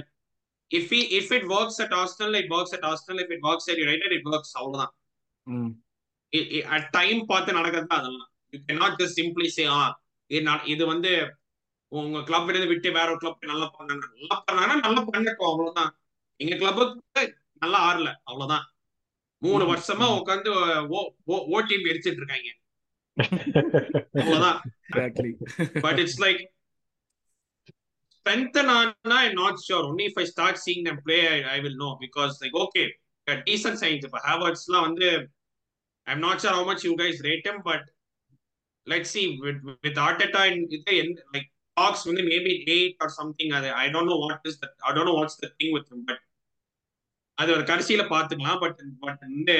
Speaker 2: if he if it works at Arsenal it works at Arsenal if it works at United it works அவ்வளவுதான்
Speaker 1: ம்
Speaker 2: at time பார்த்து நடக்கிறது அதெல்லாம் you can not just simply say ah இது வந்து உங்க club விட்டு வேற ஒரு கிளப் நல்லா பண்ணாங்க நல்லா பண்ணாங்கன்னா நல்லா பண்ணட்டும் அவ்வளவுதான் எங்க கிளப்புக்கு நல்லா ஆடல அவ்வளவுதான் மூணு. வருஷமா. உட்காந்து ஓ ஓ டீம் எரிச்சிட்டு இருக்காங்க அவ்வளவுதான் but it's like strengthen Anna, I'm not sure. Only if I start seeing them play, I, I will know because like okay, a decent signs. If Havertzலாம் வந்து I'm not sure how much you guys rate him, but let's see with with Arteta and இது எந்த- like talks வந்து maybe eight or something. அது I don't know what is the I don't know what's the thing with him, but அது ஒரு கடைசியில பாத்துக்கலாம் but but இந்த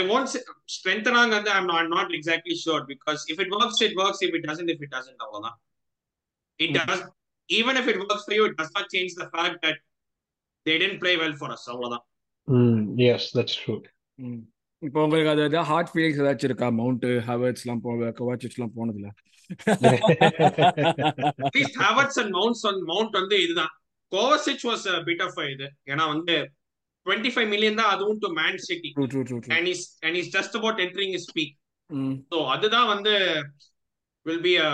Speaker 2: I won't say strengthening and I'm not, I'm not exactly sure because if it works, it works. If it doesn't, if it doesn't, அவ்வளவுதான். It
Speaker 1: Mm.
Speaker 2: does. Even if it works for you, it does not change the fact that they didn't play well for us.
Speaker 3: Mm.
Speaker 1: இப்போ உங்களுக்கு அது ஏதாவது heart feelings ஏதாச்சும் இருக்கா mount ஹவர்ட்ஸ்லாம் போக கோவாச்சிச்லாம் போனதுல
Speaker 2: At least Havertz and Mount on Mount வந்து இதுதான். A bit of a இது. ஏன்னா வந்து 25 million தான் அதுவும் to Man City.
Speaker 1: True true true true
Speaker 2: And he's and he's just about entering his peak.
Speaker 1: ம்
Speaker 2: So அதுதான் வந்து will be a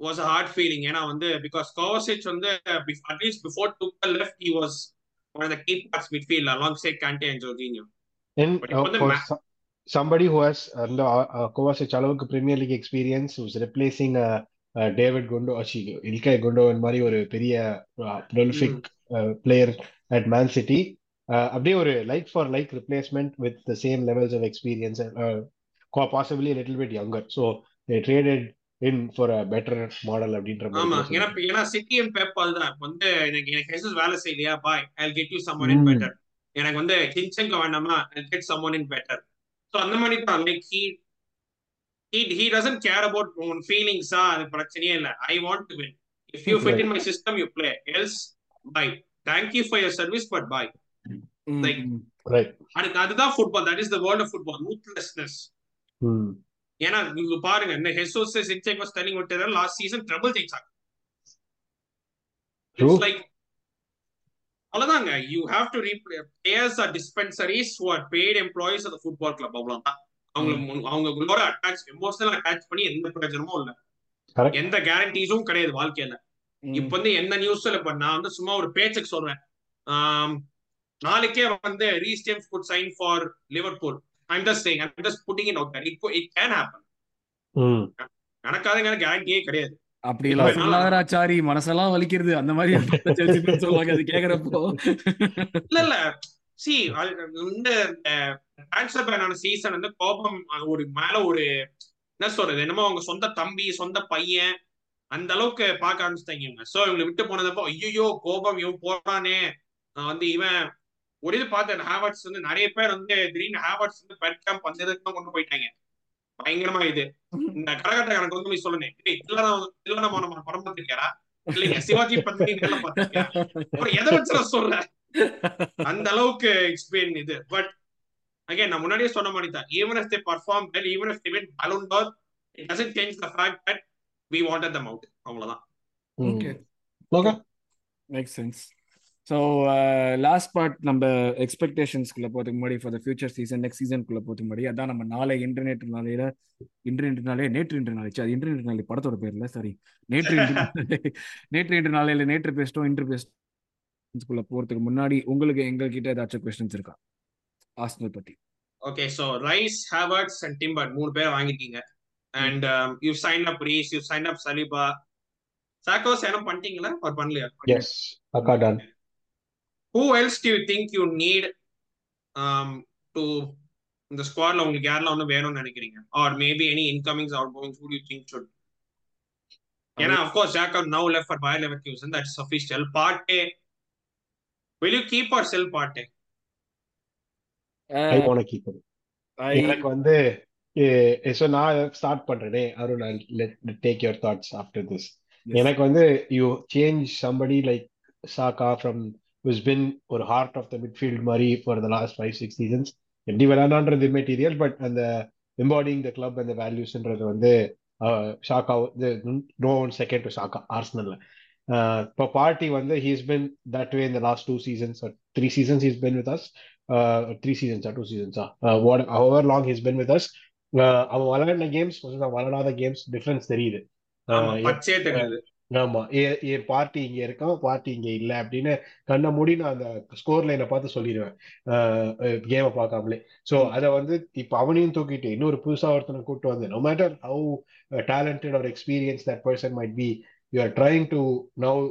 Speaker 2: was a hard feeling ஏன்னா வந்து because Kovacic வந்து bef- at least before Tuchel left he was one of the key parts midfield alongside Kante and Jorginho.
Speaker 3: And uh,
Speaker 2: for ma-
Speaker 3: somebody who has அந்த Kovacic அளவுக்கு Premier League experience uh, uh, David குண்டோ அச்சி Ilkay Gundogan மாதிரி ஒரு பெரிய prolific player at Man City அப்படியே ஒரு like for like replacement with the same levels of experience possibly little bit younger. ஸோ they traded in for a better model அப்படின்ற
Speaker 2: ஆமா ஏன்னா ஏன்னா சிட்டி அண்ட் பெப் அதுதான் வந்து எனக்கு எனக்கு வேலை செய்யலையா? Boy I get you someone in
Speaker 3: Mm.
Speaker 2: Better எனக்கு வந்து ஹின்செங்க வேண்டாமா? I get someone in better so அந்த மாதிரி தான். Like he he he doesn't care about உன் ஃபீலிங்ஸா அது பிரச்சனையே இல்ல. I want to win if you fit in my system you play else bye thank you for your service but
Speaker 3: bye
Speaker 2: அதுக்கு அதுதான் football that is the world of football ruthlessness ஏன்னா நீங்க பாருங்க இந்த ஹெசோஸ் சின்செக் ஸ்டெல்லிங் விட்டு லாஸ்ட் சீசன் ட்ரபிள் ஜெயிச்சாங்க. It's like அவ்வளவுதாங்க. You have to players are dispensaries who are paid employees of football club அவ்வளவுதான். அவங்க அவங்களோட அட்டாச் எமோஷனல் அட்டாச் பண்ணி எந்த பிரயோஜனமும் இல்ல. எந்த கேரண்டிஸும் கிடையாது வாழ்க்கையில. இப்ப வந்து எந்த நியூஸ்ல இப்ப நான் வந்து சும்மா ஒரு பேச்சுக்கு சொல்றேன். நாளைக்கே வந்து Reece James could sign for Liverpool I'm just saying I'm just putting it out it it can happen நடக்காதுங்கிற கேரண்டியே கிடையாது.
Speaker 1: அப்படி எல்லாம்
Speaker 2: இப்ப
Speaker 1: சொல்லாதடா சாரி மனசெல்லாம் வலிக்கிறது. அந்த மாதிரி சொல்லுவாங்க அது கேக்குறப்போ.
Speaker 2: இல்ல இல்ல. சி இந்த பேனான சீசன் வந்து கோபம் ஒரு மேல ஒரு என்ன சொல்றது என்னமோ அவங்க சொந்த தம்பி சொந்த பையன் அந்த அளவுக்கு பார்க்க ஆரம்பிச்சிட்டாங்க இவங்க. சோ இவங்களை விட்டு போனதப்போ ஐயோ கோபம் இவன் போறானே. நான் வந்து இவன் ஒரு இது பார்த்தேன் ஹேவர்ட்ஸ் வந்து நிறைய பேர் வந்து திடீர்னு ஹேவர்ட்ஸ் வந்து பெட் கேம்ப் அந்த இதுக்கு கொண்டு போயிட்டாங்க. பயங்கரமா இது. இந்த கரகாட்ட எனக்கு வந்து போய் சொல்லணும் ஏய் இல்லதான் இல்லதான் நம்ம படம் பார்த்திருக்கியாரா இல்லைங்க சிவாஜி நேர்ல பார்த்திருக்கியா அப்புறம் எதை வச்சு நான் சொல்றேன்? அந்த அளவுக்கு எக்ஸ்பிளைன் இது. பட் அகைன் நான் முன்னாடியே சொன்ன மாதிரி தான். Even if they perform well even if they win Ballon d'Or it doesn't change the fact that we wanted them out அவ்வளவுதான்.
Speaker 1: Okay
Speaker 3: Okay.
Speaker 1: Make sense so last part நம்ம எக்ஸ்பெக்டேஷன்ஸ்குள்ள போகிறதுக்கு முன்னாடி for the future season next சீசனுக்குள்ள போகிறதுக்கு முன்னாடி அதான் நம்ம நாளை இன்டர்நெட் நாளையில இன்டர்நெட் நாளே நேற்று இன்று நாளைச்சு அது இன்டர்நெட் நாளை படத்தோட பேர்ல சாரி நேற்று இன்று நேற்று இன்று நாளையில நேற்று பேசிட்டோம் இன்று பேசிட்டுக்குள்ள போறதுக்கு முன்னாடி உங்களுக்கு எங்ககிட்ட ஏதாச்சும் கொஸ்டின்ஸ் இருக்கா? ஆஸ்னல் பத்தி.
Speaker 2: Okay so Rice Havertz and Timber மூணு பேர் வாங்கிருக்கீங்க and you sign up Rice you sign up Saliba Chocos என்ன பண்ணிட்டீங்களா? அவர் பண்ணலையா?
Speaker 3: Yes. Aka done.
Speaker 2: Who else do you think you need um, to இந்த ஸ்குவாட்ல உங்களுக்கு யாரெல்லாம் வந்து வேணும்னு நினைக்கிறீங்க or maybe any incomings outgoings who do you think should ஏன்னா of course Jacob now left for Bayer Leverkusen that's official Partey will you keep or sell Partey
Speaker 3: I want to keep it. எனக்கு வந்து so நான் start பண்றேனே Arun let take your thoughts after this எனக்கு வந்து you change somebody like Xhaka from he's been ஒரு heart of the midfield மாதிரி for the last five six seasons எப்படி விளையாடான்றது material but அந்த எம்பாடிங் த கிளப் அந்த வேல்யூஸ்ன்றது வந்து ஷாக்கா நோ ஒன் செகண்ட் டு ஷாக்கா ஆர்ஸ்னல்ல இப்போ பார்ட்டி வந்து ஹீஸ் பின் தட் வே இந்த last two seasons three seasons he's been with us three சீசன்ஸா two சீசன்ஸா however long he's been with us அவன் விளையாடின கேம்ஸ் கொஞ்சம் விளையாடாத கேம்ஸ் டிஃபரன்ஸ் தெரியுது.
Speaker 2: ஆமா.
Speaker 3: என் என் பார்ட்டி இங்க இருக்கான் பார்ட்டி இங்க இல்ல அப்படின்னு கண்ணை மூடி நான் அந்த ஸ்கோர் லைனை பார்த்து சொல்லிடுவேன். கேமை பார்க்காமலே. சோ அத வந்து இப்ப அவனையும் தூக்கிட்டு இன்னொரு புதுசா ஒருத்தனை கூட்டு வந்து no matter how talented or experience that person might be you are trying to now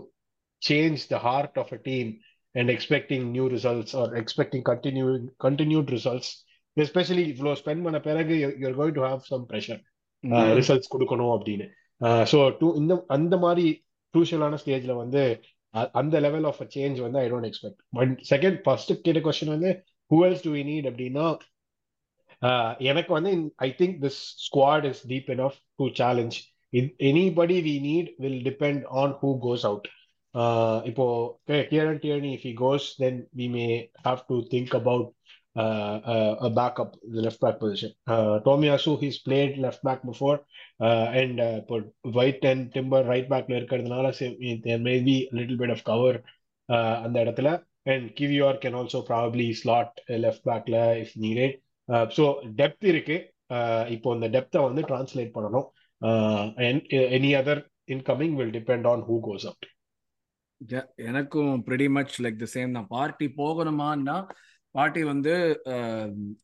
Speaker 3: change the heart of a team and expecting new results or expecting continue continued results especially இவ்வளோ spend பண்ண பிறகு you are going to have some pressure results கொடுக்கணும் அப்படின்னு. So two இந்த அந்த மாதிரி க்ரூஷியலான ஸ்டேஜ்ல வந்து அந்த லெவல் ஆஃப் சேஞ்ச் வந்து I don't expect but second first கேட்ட கொஸ்டின் வந்து who else do we need அப்படின்னா எனக்கு வந்து I think this squad is deep enough to challenge anybody we need will depend on who goes out இப்போ dear Tierney if he goes then we may have to think about uh, uh, a backup, the left back position. Uh, Tomiyasu, he's played left back before, uh, and uh, put White and Timber right back இருக்கிறதுனால there may be a little bit of cover uh, அந்த இடத்துல and Kivior can also probably slot left backல if needed. Uh, so depth இருக்கு uh, இப்போ இந்த டெப்த்தை வந்து translate பண்ணணும் uh, and any other incoming will depend on who goes out.
Speaker 1: எனக்கும் pretty much like the same தான் பார்ட்டி போகணுமான்னா Partey வந்து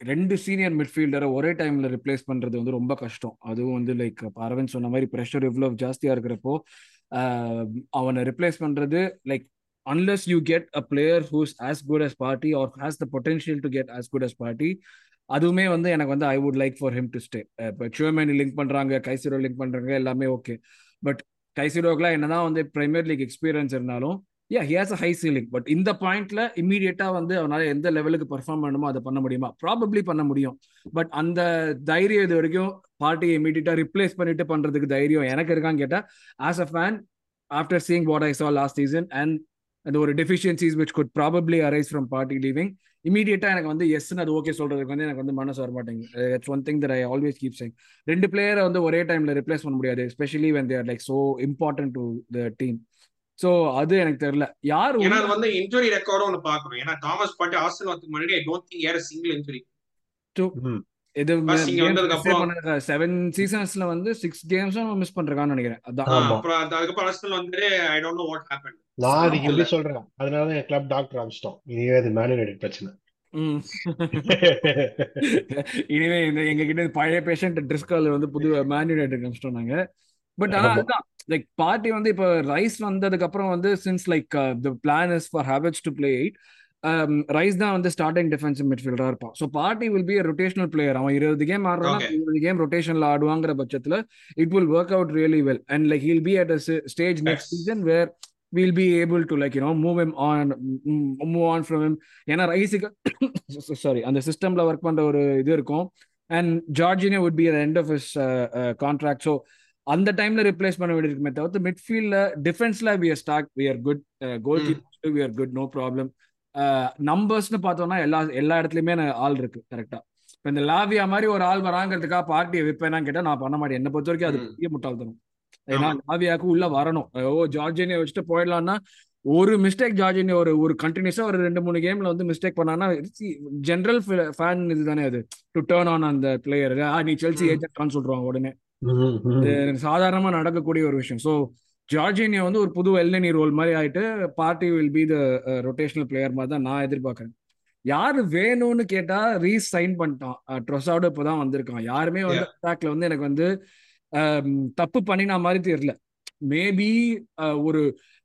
Speaker 1: ரெண்டு சீனியர் மிட்ஃபீல்டரை ஒரே டைம்ல ரிப்ளேஸ் பண்றது வந்து ரொம்ப கஷ்டம். அதுவும் வந்து லைக் அரவிந்த் சொன்ன மாதிரி ப்ரெஷர் இவ்வளோ ஜாஸ்தியா இருக்கிறப்போ அவனை ரிப்ளேஸ் பண்றது like unless you get a player whose as good as Partey or has the potential to get as good as Partey அதுவுமே வந்து எனக்கு வந்து I would like for him to stay இப்போ சிவமேனி லிங்க் பண்றாங்க கைசிரோ லிங்க் பண்றாங்க எல்லாமே ஓகே பட் கைசிரோக்கெல்லாம் என்னதான் வந்து பிரைமர் லீக் எக்ஸ்பீரியன்ஸ் இருந்தாலும் yeah he has a high ceiling but இந்த பாயிண்ட்ல இமீடியட்டா வந்து அவனால எந்த லெவலுக்கு பெர்ஃபார்ம் பண்ணணுமோ அதை பண்ண முடியுமா? ப்ராபப்ளி பண்ண முடியும். பட் அந்த தைரியம் இது வரைக்கும் பார்ட்டியை இமீடியட்டா ரிப்ளேஸ் பண்ணிட்டு பண்றதுக்கு தைரியம் எனக்கு இருக்கான்னு கேட்டா as a fan after seeing what I saw last season and அந்த ஒரு deficiencies which could probably arise from Partey leaving இமீடியட்டா எனக்கு வந்து எஸ்ன்னு அது ஓகே சொல்றதுக்கு வந்து எனக்கு வந்து மனசு வர மாட்டேங்குது. It's one thing that I always keep saying ரெண்டு பிளேயரை வந்து ஒரே டைம்ல ரிப்ளேஸ் பண்ண முடியாது especially when they're like so important to the team so அது எனக்கு தெரியல. யார்
Speaker 2: ஏன்னா வந்து இன்ஜுரி ரெக்கார்டும் ஒன்று பார்க்கணும். ஏன்னா தாமஸ் பாட்டி ஆஸ்டன் வரதுக்கு முன்னாடி I don't think a single injury
Speaker 1: இது செவன் சீசன்ஸ்ல வந்து சிக்ஸ் கேம்ஸும் மிஸ் பண்றான்னு நினைக்கிறேன். அதான்.
Speaker 2: அப்புறம் அது- அதுக்கப்புறம் ஆஸ்டன் வந்து I don't know what happen
Speaker 3: நான் அதுக்கு எப்படி சொல்றேன்? அதனாலதான் என் கிளப் டாக்டர் அமிச்சிட்டோம் இனிமே அது மேன் யுனைடெட் பிரச்சனை.
Speaker 1: இனிமே இந்த எங்க கிட்ட பழைய பேஷண்ட் ட்ரிஸ்கால் வந்து புது மேன் யுனைடெட் அனுப்பிச்சிட்டோம் நாங்க. பட் ஆனா. அதுதான் லைக் பார்ட்டி வந்து இப்போ ரைஸ் வந்ததுக்கு அப்புறம் வந்து since like the plan is for Havertz to play eight Rice தான் வந்து ஸ்டார்டிங் டிஃபென்சிவ் மிட்ஃபீல்டரா இருப்பான் so Partey will be rotational player அவன் இருபது கேம் ஆடுறான். இருபது கேம் ரொட்டேஷன்ல ஆடுவாங்கிற பட்சத்துல it will work out really well and like he'll be at stage
Speaker 2: next.
Speaker 1: Season where we'll be able to like you know move him on m- move on from him ஏன்னா ரைஸுக்கு sorry அந்த சிஸ்டம்ல work பண்ற ஒரு இது இருக்கும் and Jorginho would be at the end of his uh, uh, contract so அந்த டைம்ல ரிப்ளேஸ் பண்ண வேண்டியிருக்குமே தவிர்த்து மிட்ஃபீல்ட்ல டிஃபென்ஸ்ல we are stack we are good goalkeeper we are good no problem நம்பர்ஸ்னு பார்த்தோம்னா எல்லா எல்லா இடத்துலயுமே ஆள் இருக்கு கரெக்டா இப்போ இந்த லாவியா மாதிரி ஒரு ஆள் வராங்கிறதுக்காக பார்ட்டியை விற்பேனா கேட்டா நான் பண்ண மாட்டேன். என்னை பொறுத்த வரைக்கும் அது. பெரிய முட்டாள்தனம். ஏன்னா
Speaker 2: ஆமா.
Speaker 1: லாவியாக்கு உள்ள வரணும். ஓ ஜார்ஜினியா வச்சுட்டு போயிடலாம்னா ஒரு மிஸ்டேக் ஜார்ஜினியா ஒரு ஒரு கண்டினியூஸா ஒரு ரெண்டு மூணு கேம்ல வந்து மிஸ்டேக் பண்ணானா ஜென்ரல் ஃபேன் இதுதானே அது. டு டேர்ன் ஆன் அந்த பிளேயர் நீ செல்சி
Speaker 2: ம்.
Speaker 1: ஏஜென்ட்னு சொல்றாங்க உடனே. இது சாதாரணமா நடக்கக்கூடிய ஒரு விஷயம். ஸோ ஜார்ஜினியா வந்து ஒரு புது எல்எனி ரோல் மாதிரி ஆயிட்டு Partey will be the rotational player மாதிரி தான் நான் எதிர்பார்க்கறேன். யாரு வேணும்னு கேட்டா ரீஸ் சைன் பண்ணிட்டான். ட்ரொசாடோ இப்போதான் வந்திருக்கான். யாருமே வந்து அட்டாக்ல வந்து எனக்கு வந்து ஆம், தப்பு பண்ணினா மாதிரி தெரியல. மேபி ஒரு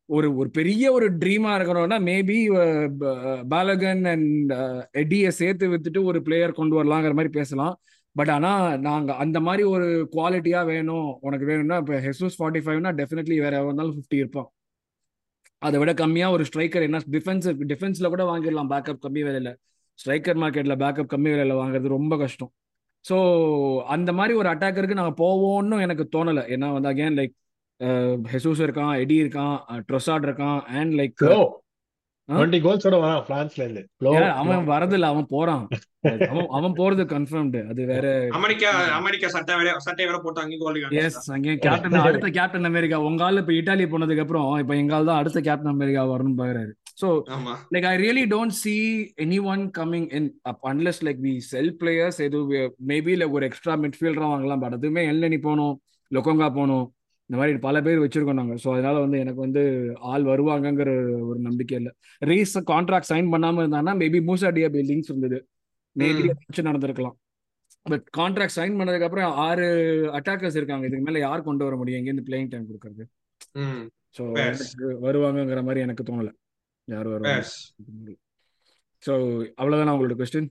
Speaker 1: ஒரு ஒரு பெரிய ஒரு ட்ரீமா இருக்கணும்னா மேபி பாலகன் அண்ட் எடியை சேர்த்து வித்துட்டு ஒரு பிளேயர் கொண்டு வரலாங்கிற மாதிரி பேசலாம். பட் ஆனால் நாங்கள் அந்த மாதிரி ஒரு குவாலிட்டியாக வேணும். உனக்கு வேணும்னா இப்போ ஹெசூஸ் ஃபார்ட்டி ஃபைவ்னா டெஃபினெட்லி வேற எவ்வளோ இருந்தாலும் ஃபிஃப்டி இருப்பான். அதை விட கம்மியாக ஒரு ஸ்ட்ரைக்கர் என்ன டிஃபென்ஸ் டிஃபென்ஸில் கூட வாங்கிடலாம். பேக்கப் கம்மி விலையில். ஸ்ட்ரைக்கர் மார்க்கெட்டில் பேக்கப் கம்மி விலையில் வாங்குறது ரொம்ப கஷ்டம். ஸோ அந்த மாதிரி ஒரு அட்டாக்கருக்கு நாங்கள் போவோம்னு எனக்கு தோணலை. ஏன்னா வந்து அகேன் லைக் ஹெசூஸ் இருக்கான் எடி இருக்கான் ட்ரொசாட் இருக்கான் அண்ட் லைக்
Speaker 3: 20 கோல்ஸோட வரான் பிரான்ஸ்ல இருந்து.
Speaker 1: அவன் வரதில்ல அவன் போறான். அவன் அவன் போறது கன்ஃபர்ம்டு அது வேற
Speaker 2: அமெரிக்கா அமெரிக்கா சட்டை வேற சட்டை வேற போட்டு அங்கே கோல்
Speaker 1: எஸ் அங்கே கேப்டன் அடுத்த கேப்டன் அமெரிக்கா. உங்க ஆளு இப்ப இட்டாலி போனதுக்கு அப்புறம் இப்ப எங்க ஆள் தான் அடுத்த கேப்டன் அமெரிக்கா வரணும்னு பாக்குறாரு. சோ
Speaker 2: ஆமா.
Speaker 1: like I really don't see anyone coming in up unless like we sell players எது maybe like ஒரு எக்ஸ்ட்ரா மிட்ஃபீல்டரா வாங்கலாம் பட் அதுவுமே எல்னி போகணும் லொக்கோங்கா போகணும் இந்த மாதிரி பல பேர் வச்சிருக்கோம் நாங்க. ஸோ அதனால வந்து எனக்கு வந்து ஆள் வருவாங்கங்கிற ஒரு நம்பிக்கை இல்லை. ரீஸ் கான்ட்ராக்ட் சைன் பண்ணாம இருந்தாங்கன்னா மேபி மூசா டியாபி லிங்க்ஸ் இருந்தது. மேபி நடந்திருக்கலாம். பட் கான்ட்ராக்ட் சைன் பண்ணதுக்கு அப்புறம் ஆறு அட்டாக்கர்ஸ் இருக்காங்க. இதுக்கு மேல யார் கொண்டு வர முடியும்? எங்கேருந்து பிளேயிங் டைம் கொடுக்கறது? ஸோ. வருவாங்கங்கிற மாதிரி எனக்கு தோணல. யார் வருவாங்க? ஸோ அவ்வளோதானா உங்களோட கொஸ்டின்.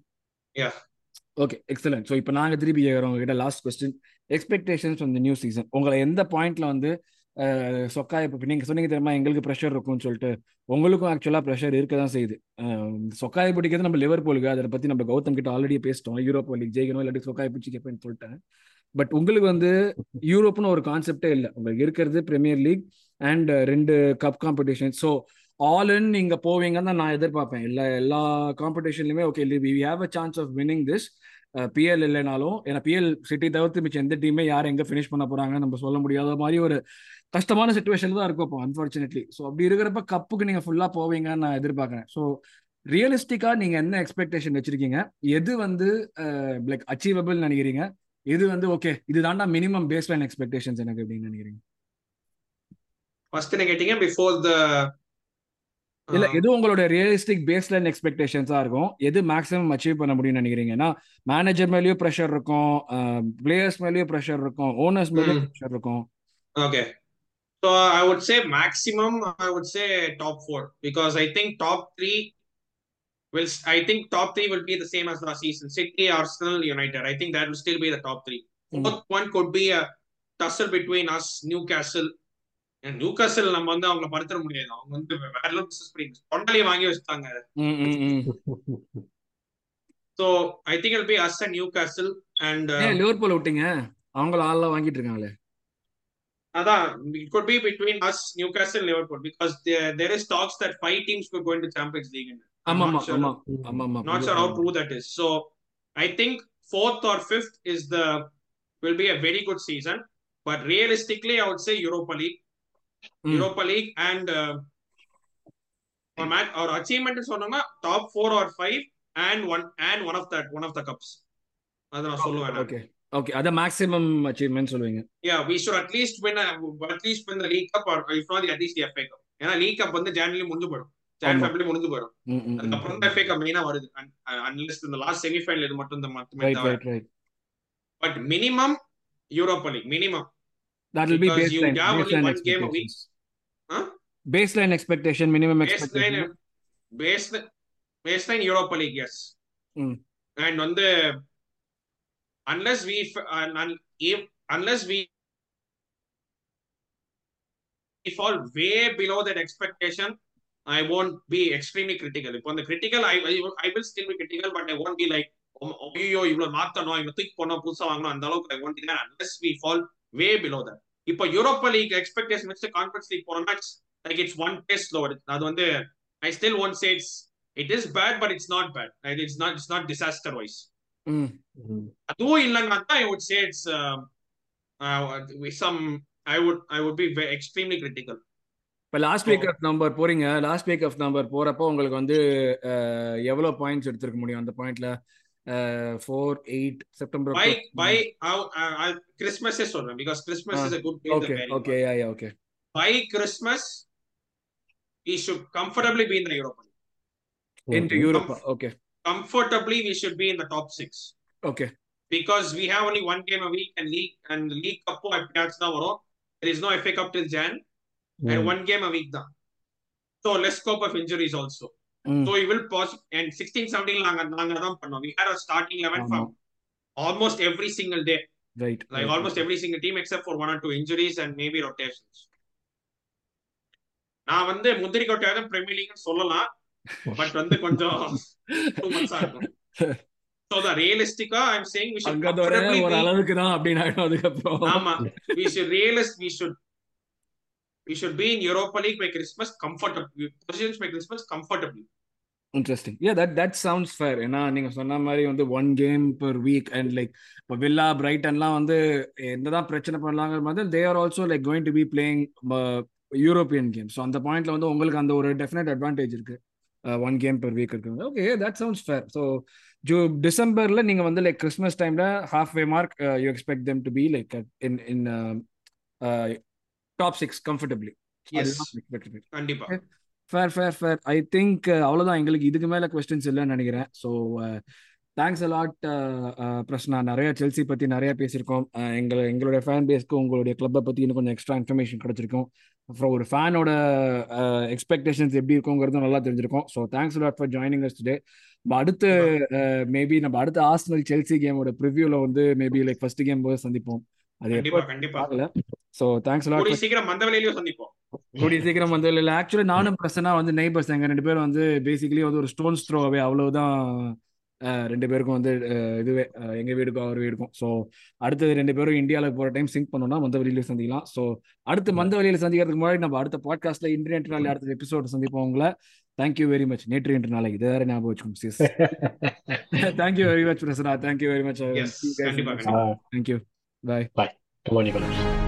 Speaker 1: ஓகே எக்ஸலன்ட் ஸோ இப்போ நாங்கள் திருப்பி கேட்குறோம் உங்ககிட்ட லாஸ்ட் கொஸ்டின் எக்ஸ்பெக்டேஷன்ஸ் வந்து நியூ சீசன் உங்களை எந்த பாயிண்ட்ல வந்து சொக்கா இப்போ நீங்கள் சொன்னீங்க தெரியுமா? எங்களுக்கு ப்ரெஷர் இருக்கும்னு சொல்லிட்டு. உங்களுக்கும் ஆக்சுவலாக ப்ரெஷர் இருக்க தான் செய்யுது. அஹ், சொக்காயை பிடிக்கிறது நம்ம லிவர்பூலுக்கு அதை பற்றி நம்ம கௌதம் கிட்ட ஆல்ரெடி பேசிட்டோம். யூரோப் லீக் ஜெயிக்கணும் இல்லாட்டி சொக்காயை பிடிச்சி கேட்பேன்னு சொல்லிட்டேன் பட் உங்களுக்கு வந்து யூரோப்னு ஒரு கான்செப்டே இல்லை. உங்களுக்கு இருக்கிறது பிரீமியர் லீக் அண்ட் ரெண்டு cup competition so all in நீங்க போவீங்கன்னு தான் நான் எதிர்பார்ப்பேன். எல்லா எல்லா காம்படிஷன்லையுமே okay we have a chance of winning this PL இல்லைனாலும் ஏன்னா பிஎல் சிட்டி தவிர்த்து மிச்சம் எந்த டீமே யார் எங்க ஃபினிஷ் பண்ண போறாங்கன்னு நம்ம சொல்ல முடியாத மாதிரி ஒரு கஷ்டமான சுச்சுவேஷன் தான் இருக்கும் இப்போ அன்ஃபார்ச்சுனேட்லி ஸோ அப்படி இருக்கிறப்ப கப்புக்கு நீங்க ஃபுல்லா போவீங்கன்னு நான் எதிர்பார்க்கறேன். ஸோ ரியலிஸ்டிக்கா நீங்க என்ன எக்ஸ்பெக்டேஷன் வச்சிருக்கீங்க? எது வந்து லைக் அச்சீவபிள் நினைக்கிறீங்க? இது வந்து ஓகே இதுதான்டா மினிமம் பேஸ் லைன் எக்ஸ்பெக்டேஷன்ஸ் எனக்கு அப்படின்னு நினைக்கிறீங்க?
Speaker 2: ஃபர்ஸ்ட் என்ன கேட்டீங்க பிஃபோர் த
Speaker 1: இல்ல எது உங்களோட ரியலிஸ்டிக் பேஸ் லைன் எக்ஸ்பெக்டேஷன்ஸா இருக்கும் எது மேக்ஸிமம் அச்சீவ் பண்ண முடியும்னு நினைக்கிறீங்க ஏன்னா மேனேஜர் மேலயும் ப்ரெஷர் இருக்கும் பிளேயர்ஸ் மேலயும் ப்ரெஷர் இருக்கும் ஓனர்ஸ் மேலயும். ப்ரெஷர் இருக்கும்
Speaker 2: okay so I would say maximum I would say top four because I think top three will I think top three will be the same as last season. City, Arsenal, United. I think that will still be the top three.
Speaker 1: Mm.
Speaker 2: Fourth one could be a tussle between us, Newcastle. Newcastle நம்ம வந்து அவங்கள படுத்துற முடியாது அவங்க வந்து வேற level business பண்ணி தொண்டாலியை வாங்கி வச்சுட்டாங்க. So I think it'll be us and Newcastle and
Speaker 1: ஏன் லிவர்பூல் விட்டீங்க அவங்கள ஆள்லாம் வாங்கிட்டு இருக்காங்களே
Speaker 2: அதான் be between us, Newcastle, Liverpool because there, there is talks that five teams could go into Champions League. And I'm
Speaker 1: ஆமா ஆமா ஆமா ஆமா ஆமா
Speaker 2: not sure how true that is. So I think fourth or fifth is the will be a very good season. But realistically, I would say Europa League,
Speaker 1: ம்.
Speaker 2: Europa League, and uh, or match or achievement is சொன்னோம்னா top four or five and one and one of that one of the cups. அது நான் சொல்லுவேன்.
Speaker 1: Okay okay அத maximum achievement சொல்லுவீங்க
Speaker 2: Yeah, we should at least win a, at least win the League Cup or if not at least the FA Cup. ஏன்னா league cup வந்து January முடிஞ்சு போயிடும் John
Speaker 1: ஆமா.
Speaker 2: ஃபெப்ரவரி முடிஞ்சு போயிடும்
Speaker 1: ம், ம், ம்.
Speaker 2: அதுக்கப்புறம் தான் FA Cup மெயினா வருது அன்லெஸ் இந்த லாஸ்ட் செமிஃபைனல் இது மட்டும் இந்த மட்டுமே but minimum Europa League minimum
Speaker 1: that will be
Speaker 2: Because you
Speaker 1: baseline
Speaker 2: have only
Speaker 1: baseline
Speaker 2: one game a week.
Speaker 1: expectations
Speaker 2: Huh?
Speaker 1: baseline expectation minimum
Speaker 2: baseline
Speaker 1: expectation
Speaker 2: base baseline Europa League yes
Speaker 1: hmm.
Speaker 2: And வந்து unless we unless we fall way below that expectation, I won't be extremely critical. If on the critical, I, I, I will still be critical, but I won't be like, ஐயோ இவ்வளவு மாத்தணும் இவ்வளவு தூக்கி போனோம் புதுசா வாங்கணும் அந்த அளவுக்கு I won't unless we fall way below that இப்போ யூரோப்பா லீக் எக்ஸ்பெக்டேஷன் வச்சு கான்ஃபரன்ஸ் லீக் போனோம்னா like it's one taste low அது வந்து I still won't say it's it is bad but it's not bad it's not it's not disaster
Speaker 1: wise
Speaker 2: அதுவும் இல்லைன்னா தான் I would say it's some I would I would be extremely critical
Speaker 1: இப்போ last week of number போறீங்க. Last week of number போறப்போ உங்களுக்கு வந்து அஹ், எவ்வளவு points எடுத்திருக்க முடியும் அந்த பாயிண்ட்ல Four eight September
Speaker 2: by by கிறிஸ்மஸே சொல்றேன் because Christmas is a good day
Speaker 1: okay okay yeah yeah okay
Speaker 2: by Christmas we should comfortably be in the Europa League.
Speaker 1: Into Europe okay
Speaker 2: Comfortably we should be in the top six.
Speaker 1: Okay
Speaker 2: Because we have only one game a week and league and the league cup எப்பயாச்சும் தான் வரும். There is no FA Cup till Jan and one game a week தான். So less scope of injuries also. So we will pause and 16 17 நாங்க நாங்க தான் பண்ணோம். We had a starting 11 from almost every single day.
Speaker 1: Right
Speaker 2: Like almost every single team except for one or two injuries and maybe rotations. நான் வந்து முந்திரி கொட்டையாவது premier லீக்னு சொல்லலாம். But வந்து கொஞ்சம் டூ மந்த்ஸா so the ரியலிஸ்டிக்கா I am saying
Speaker 1: we should ஒரு அளவுக்கு தான் அப்படின்னு ஆயிடும் அதுக்கப்புறம்.
Speaker 2: ஆமா. We should realist we should we should be in Europa League by Christmas comfortably. Positions by Christmas comfortably.
Speaker 1: Interesting yeah that that sounds fair ஏன்னா நீங்க சொன்ன மாதிரி வந்து one game per week and like இப்போ வில்லா பிரைட்டன்லாம் வந்து என்னதான் பிரச்சனை பண்ணலாங்கிற மாதிரி they are also like going to be playing European game so அந்த பாயிண்ட்ல வந்து உங்களுக்கு அந்த ஒரு டெஃபினட் அட்வான்டேஜ் இருக்கு. ஒன் கேம் பர் வீக் இருக்கு okay that sounds fair so zoo டிசம்பர்ல நீங்க வந்து லைக் கிறிஸ்மஸ் டைம்ல half way mark you expect them to be like in in top six
Speaker 2: comfortably கண்டிப்பா.
Speaker 1: Fair fair fair I think அவ்வளோதான் எங்களுக்கு இதுக்கு மேலே கொஸ்டின்ஸ் இல்லைன்னு நினைக்கிறேன். ஸோ தேங்க்ஸ் அலாட் பிரச்சனை நிறைய செல்சி பற்றி நிறைய பேசியிருக்கோம். எங்களை எங்களுடைய ஃபேன் பேஸ்க்கு உங்களுடைய கிளப்பை பற்றி இன்னும் கொஞ்சம் எக்ஸ்ட்ரா இன்ஃபர்மேஷன் கிடச்சிருக்கும். அப்புறம் ஒரு ஃபேனோட எக்ஸ்பெக்டேஷன்ஸ் எப்படி இருக்குங்கிறதும் நல்லா தெரிஞ்சிருக்கும். So thanks a lot for joining us today அடுத்து மேபி நம்ம அடுத்த ஆஸ்னல் செல்சி கேமோட ப்ரிவியூல வந்து மேபி லைக் ஃபர்ஸ்ட் கேம் போது சந்திப்போம். அது பார்க்கல. ஸோ தேங்க்ஸ்
Speaker 2: கூடிய சீக்கிரம் மந்த வேலையிலயும் சந்திப்போம்.
Speaker 1: கூடிய சீக்கிரம் வந்து இல்லை ஆக்சுவலி நானும் பிரசனா வந்து நெய்பர்ஸ் எங்க ரெண்டு பேரும் வந்து பேசிக்கலி வந்து ஒரு ஸ்டோன்ஸ் த்ரோ அவே அவ்வளவுதான் ரெண்டு பேருக்கும் வந்து இதுவே எங்க வீடுக்கும் அவர் வீடுக்கும். ஸோ அடுத்தது ரெண்டு பேரும் இந்தியாவில் போகிற டைம் சிங்க் பண்ணோம்னா மந்த வெளியில சந்திக்கலாம். ஸோ அடுத்து மந்த வெளியில சந்திக்கிறதுக்கு முன்னாடி நம்ம அடுத்த பாட்காஸ்ட்ல இன்டர்நெட் நாளை அடுத்த எபிசோட் சந்திப்போம் உங்களை. தேங்க்யூ வெரி மச் நேற்று இன்று நாளைக்கு இதை வேற ஞாபகம் வச்சுக்கோங்க sis thank you very much Prasanna thank you very much thank you bye
Speaker 3: Come on, Nicholas.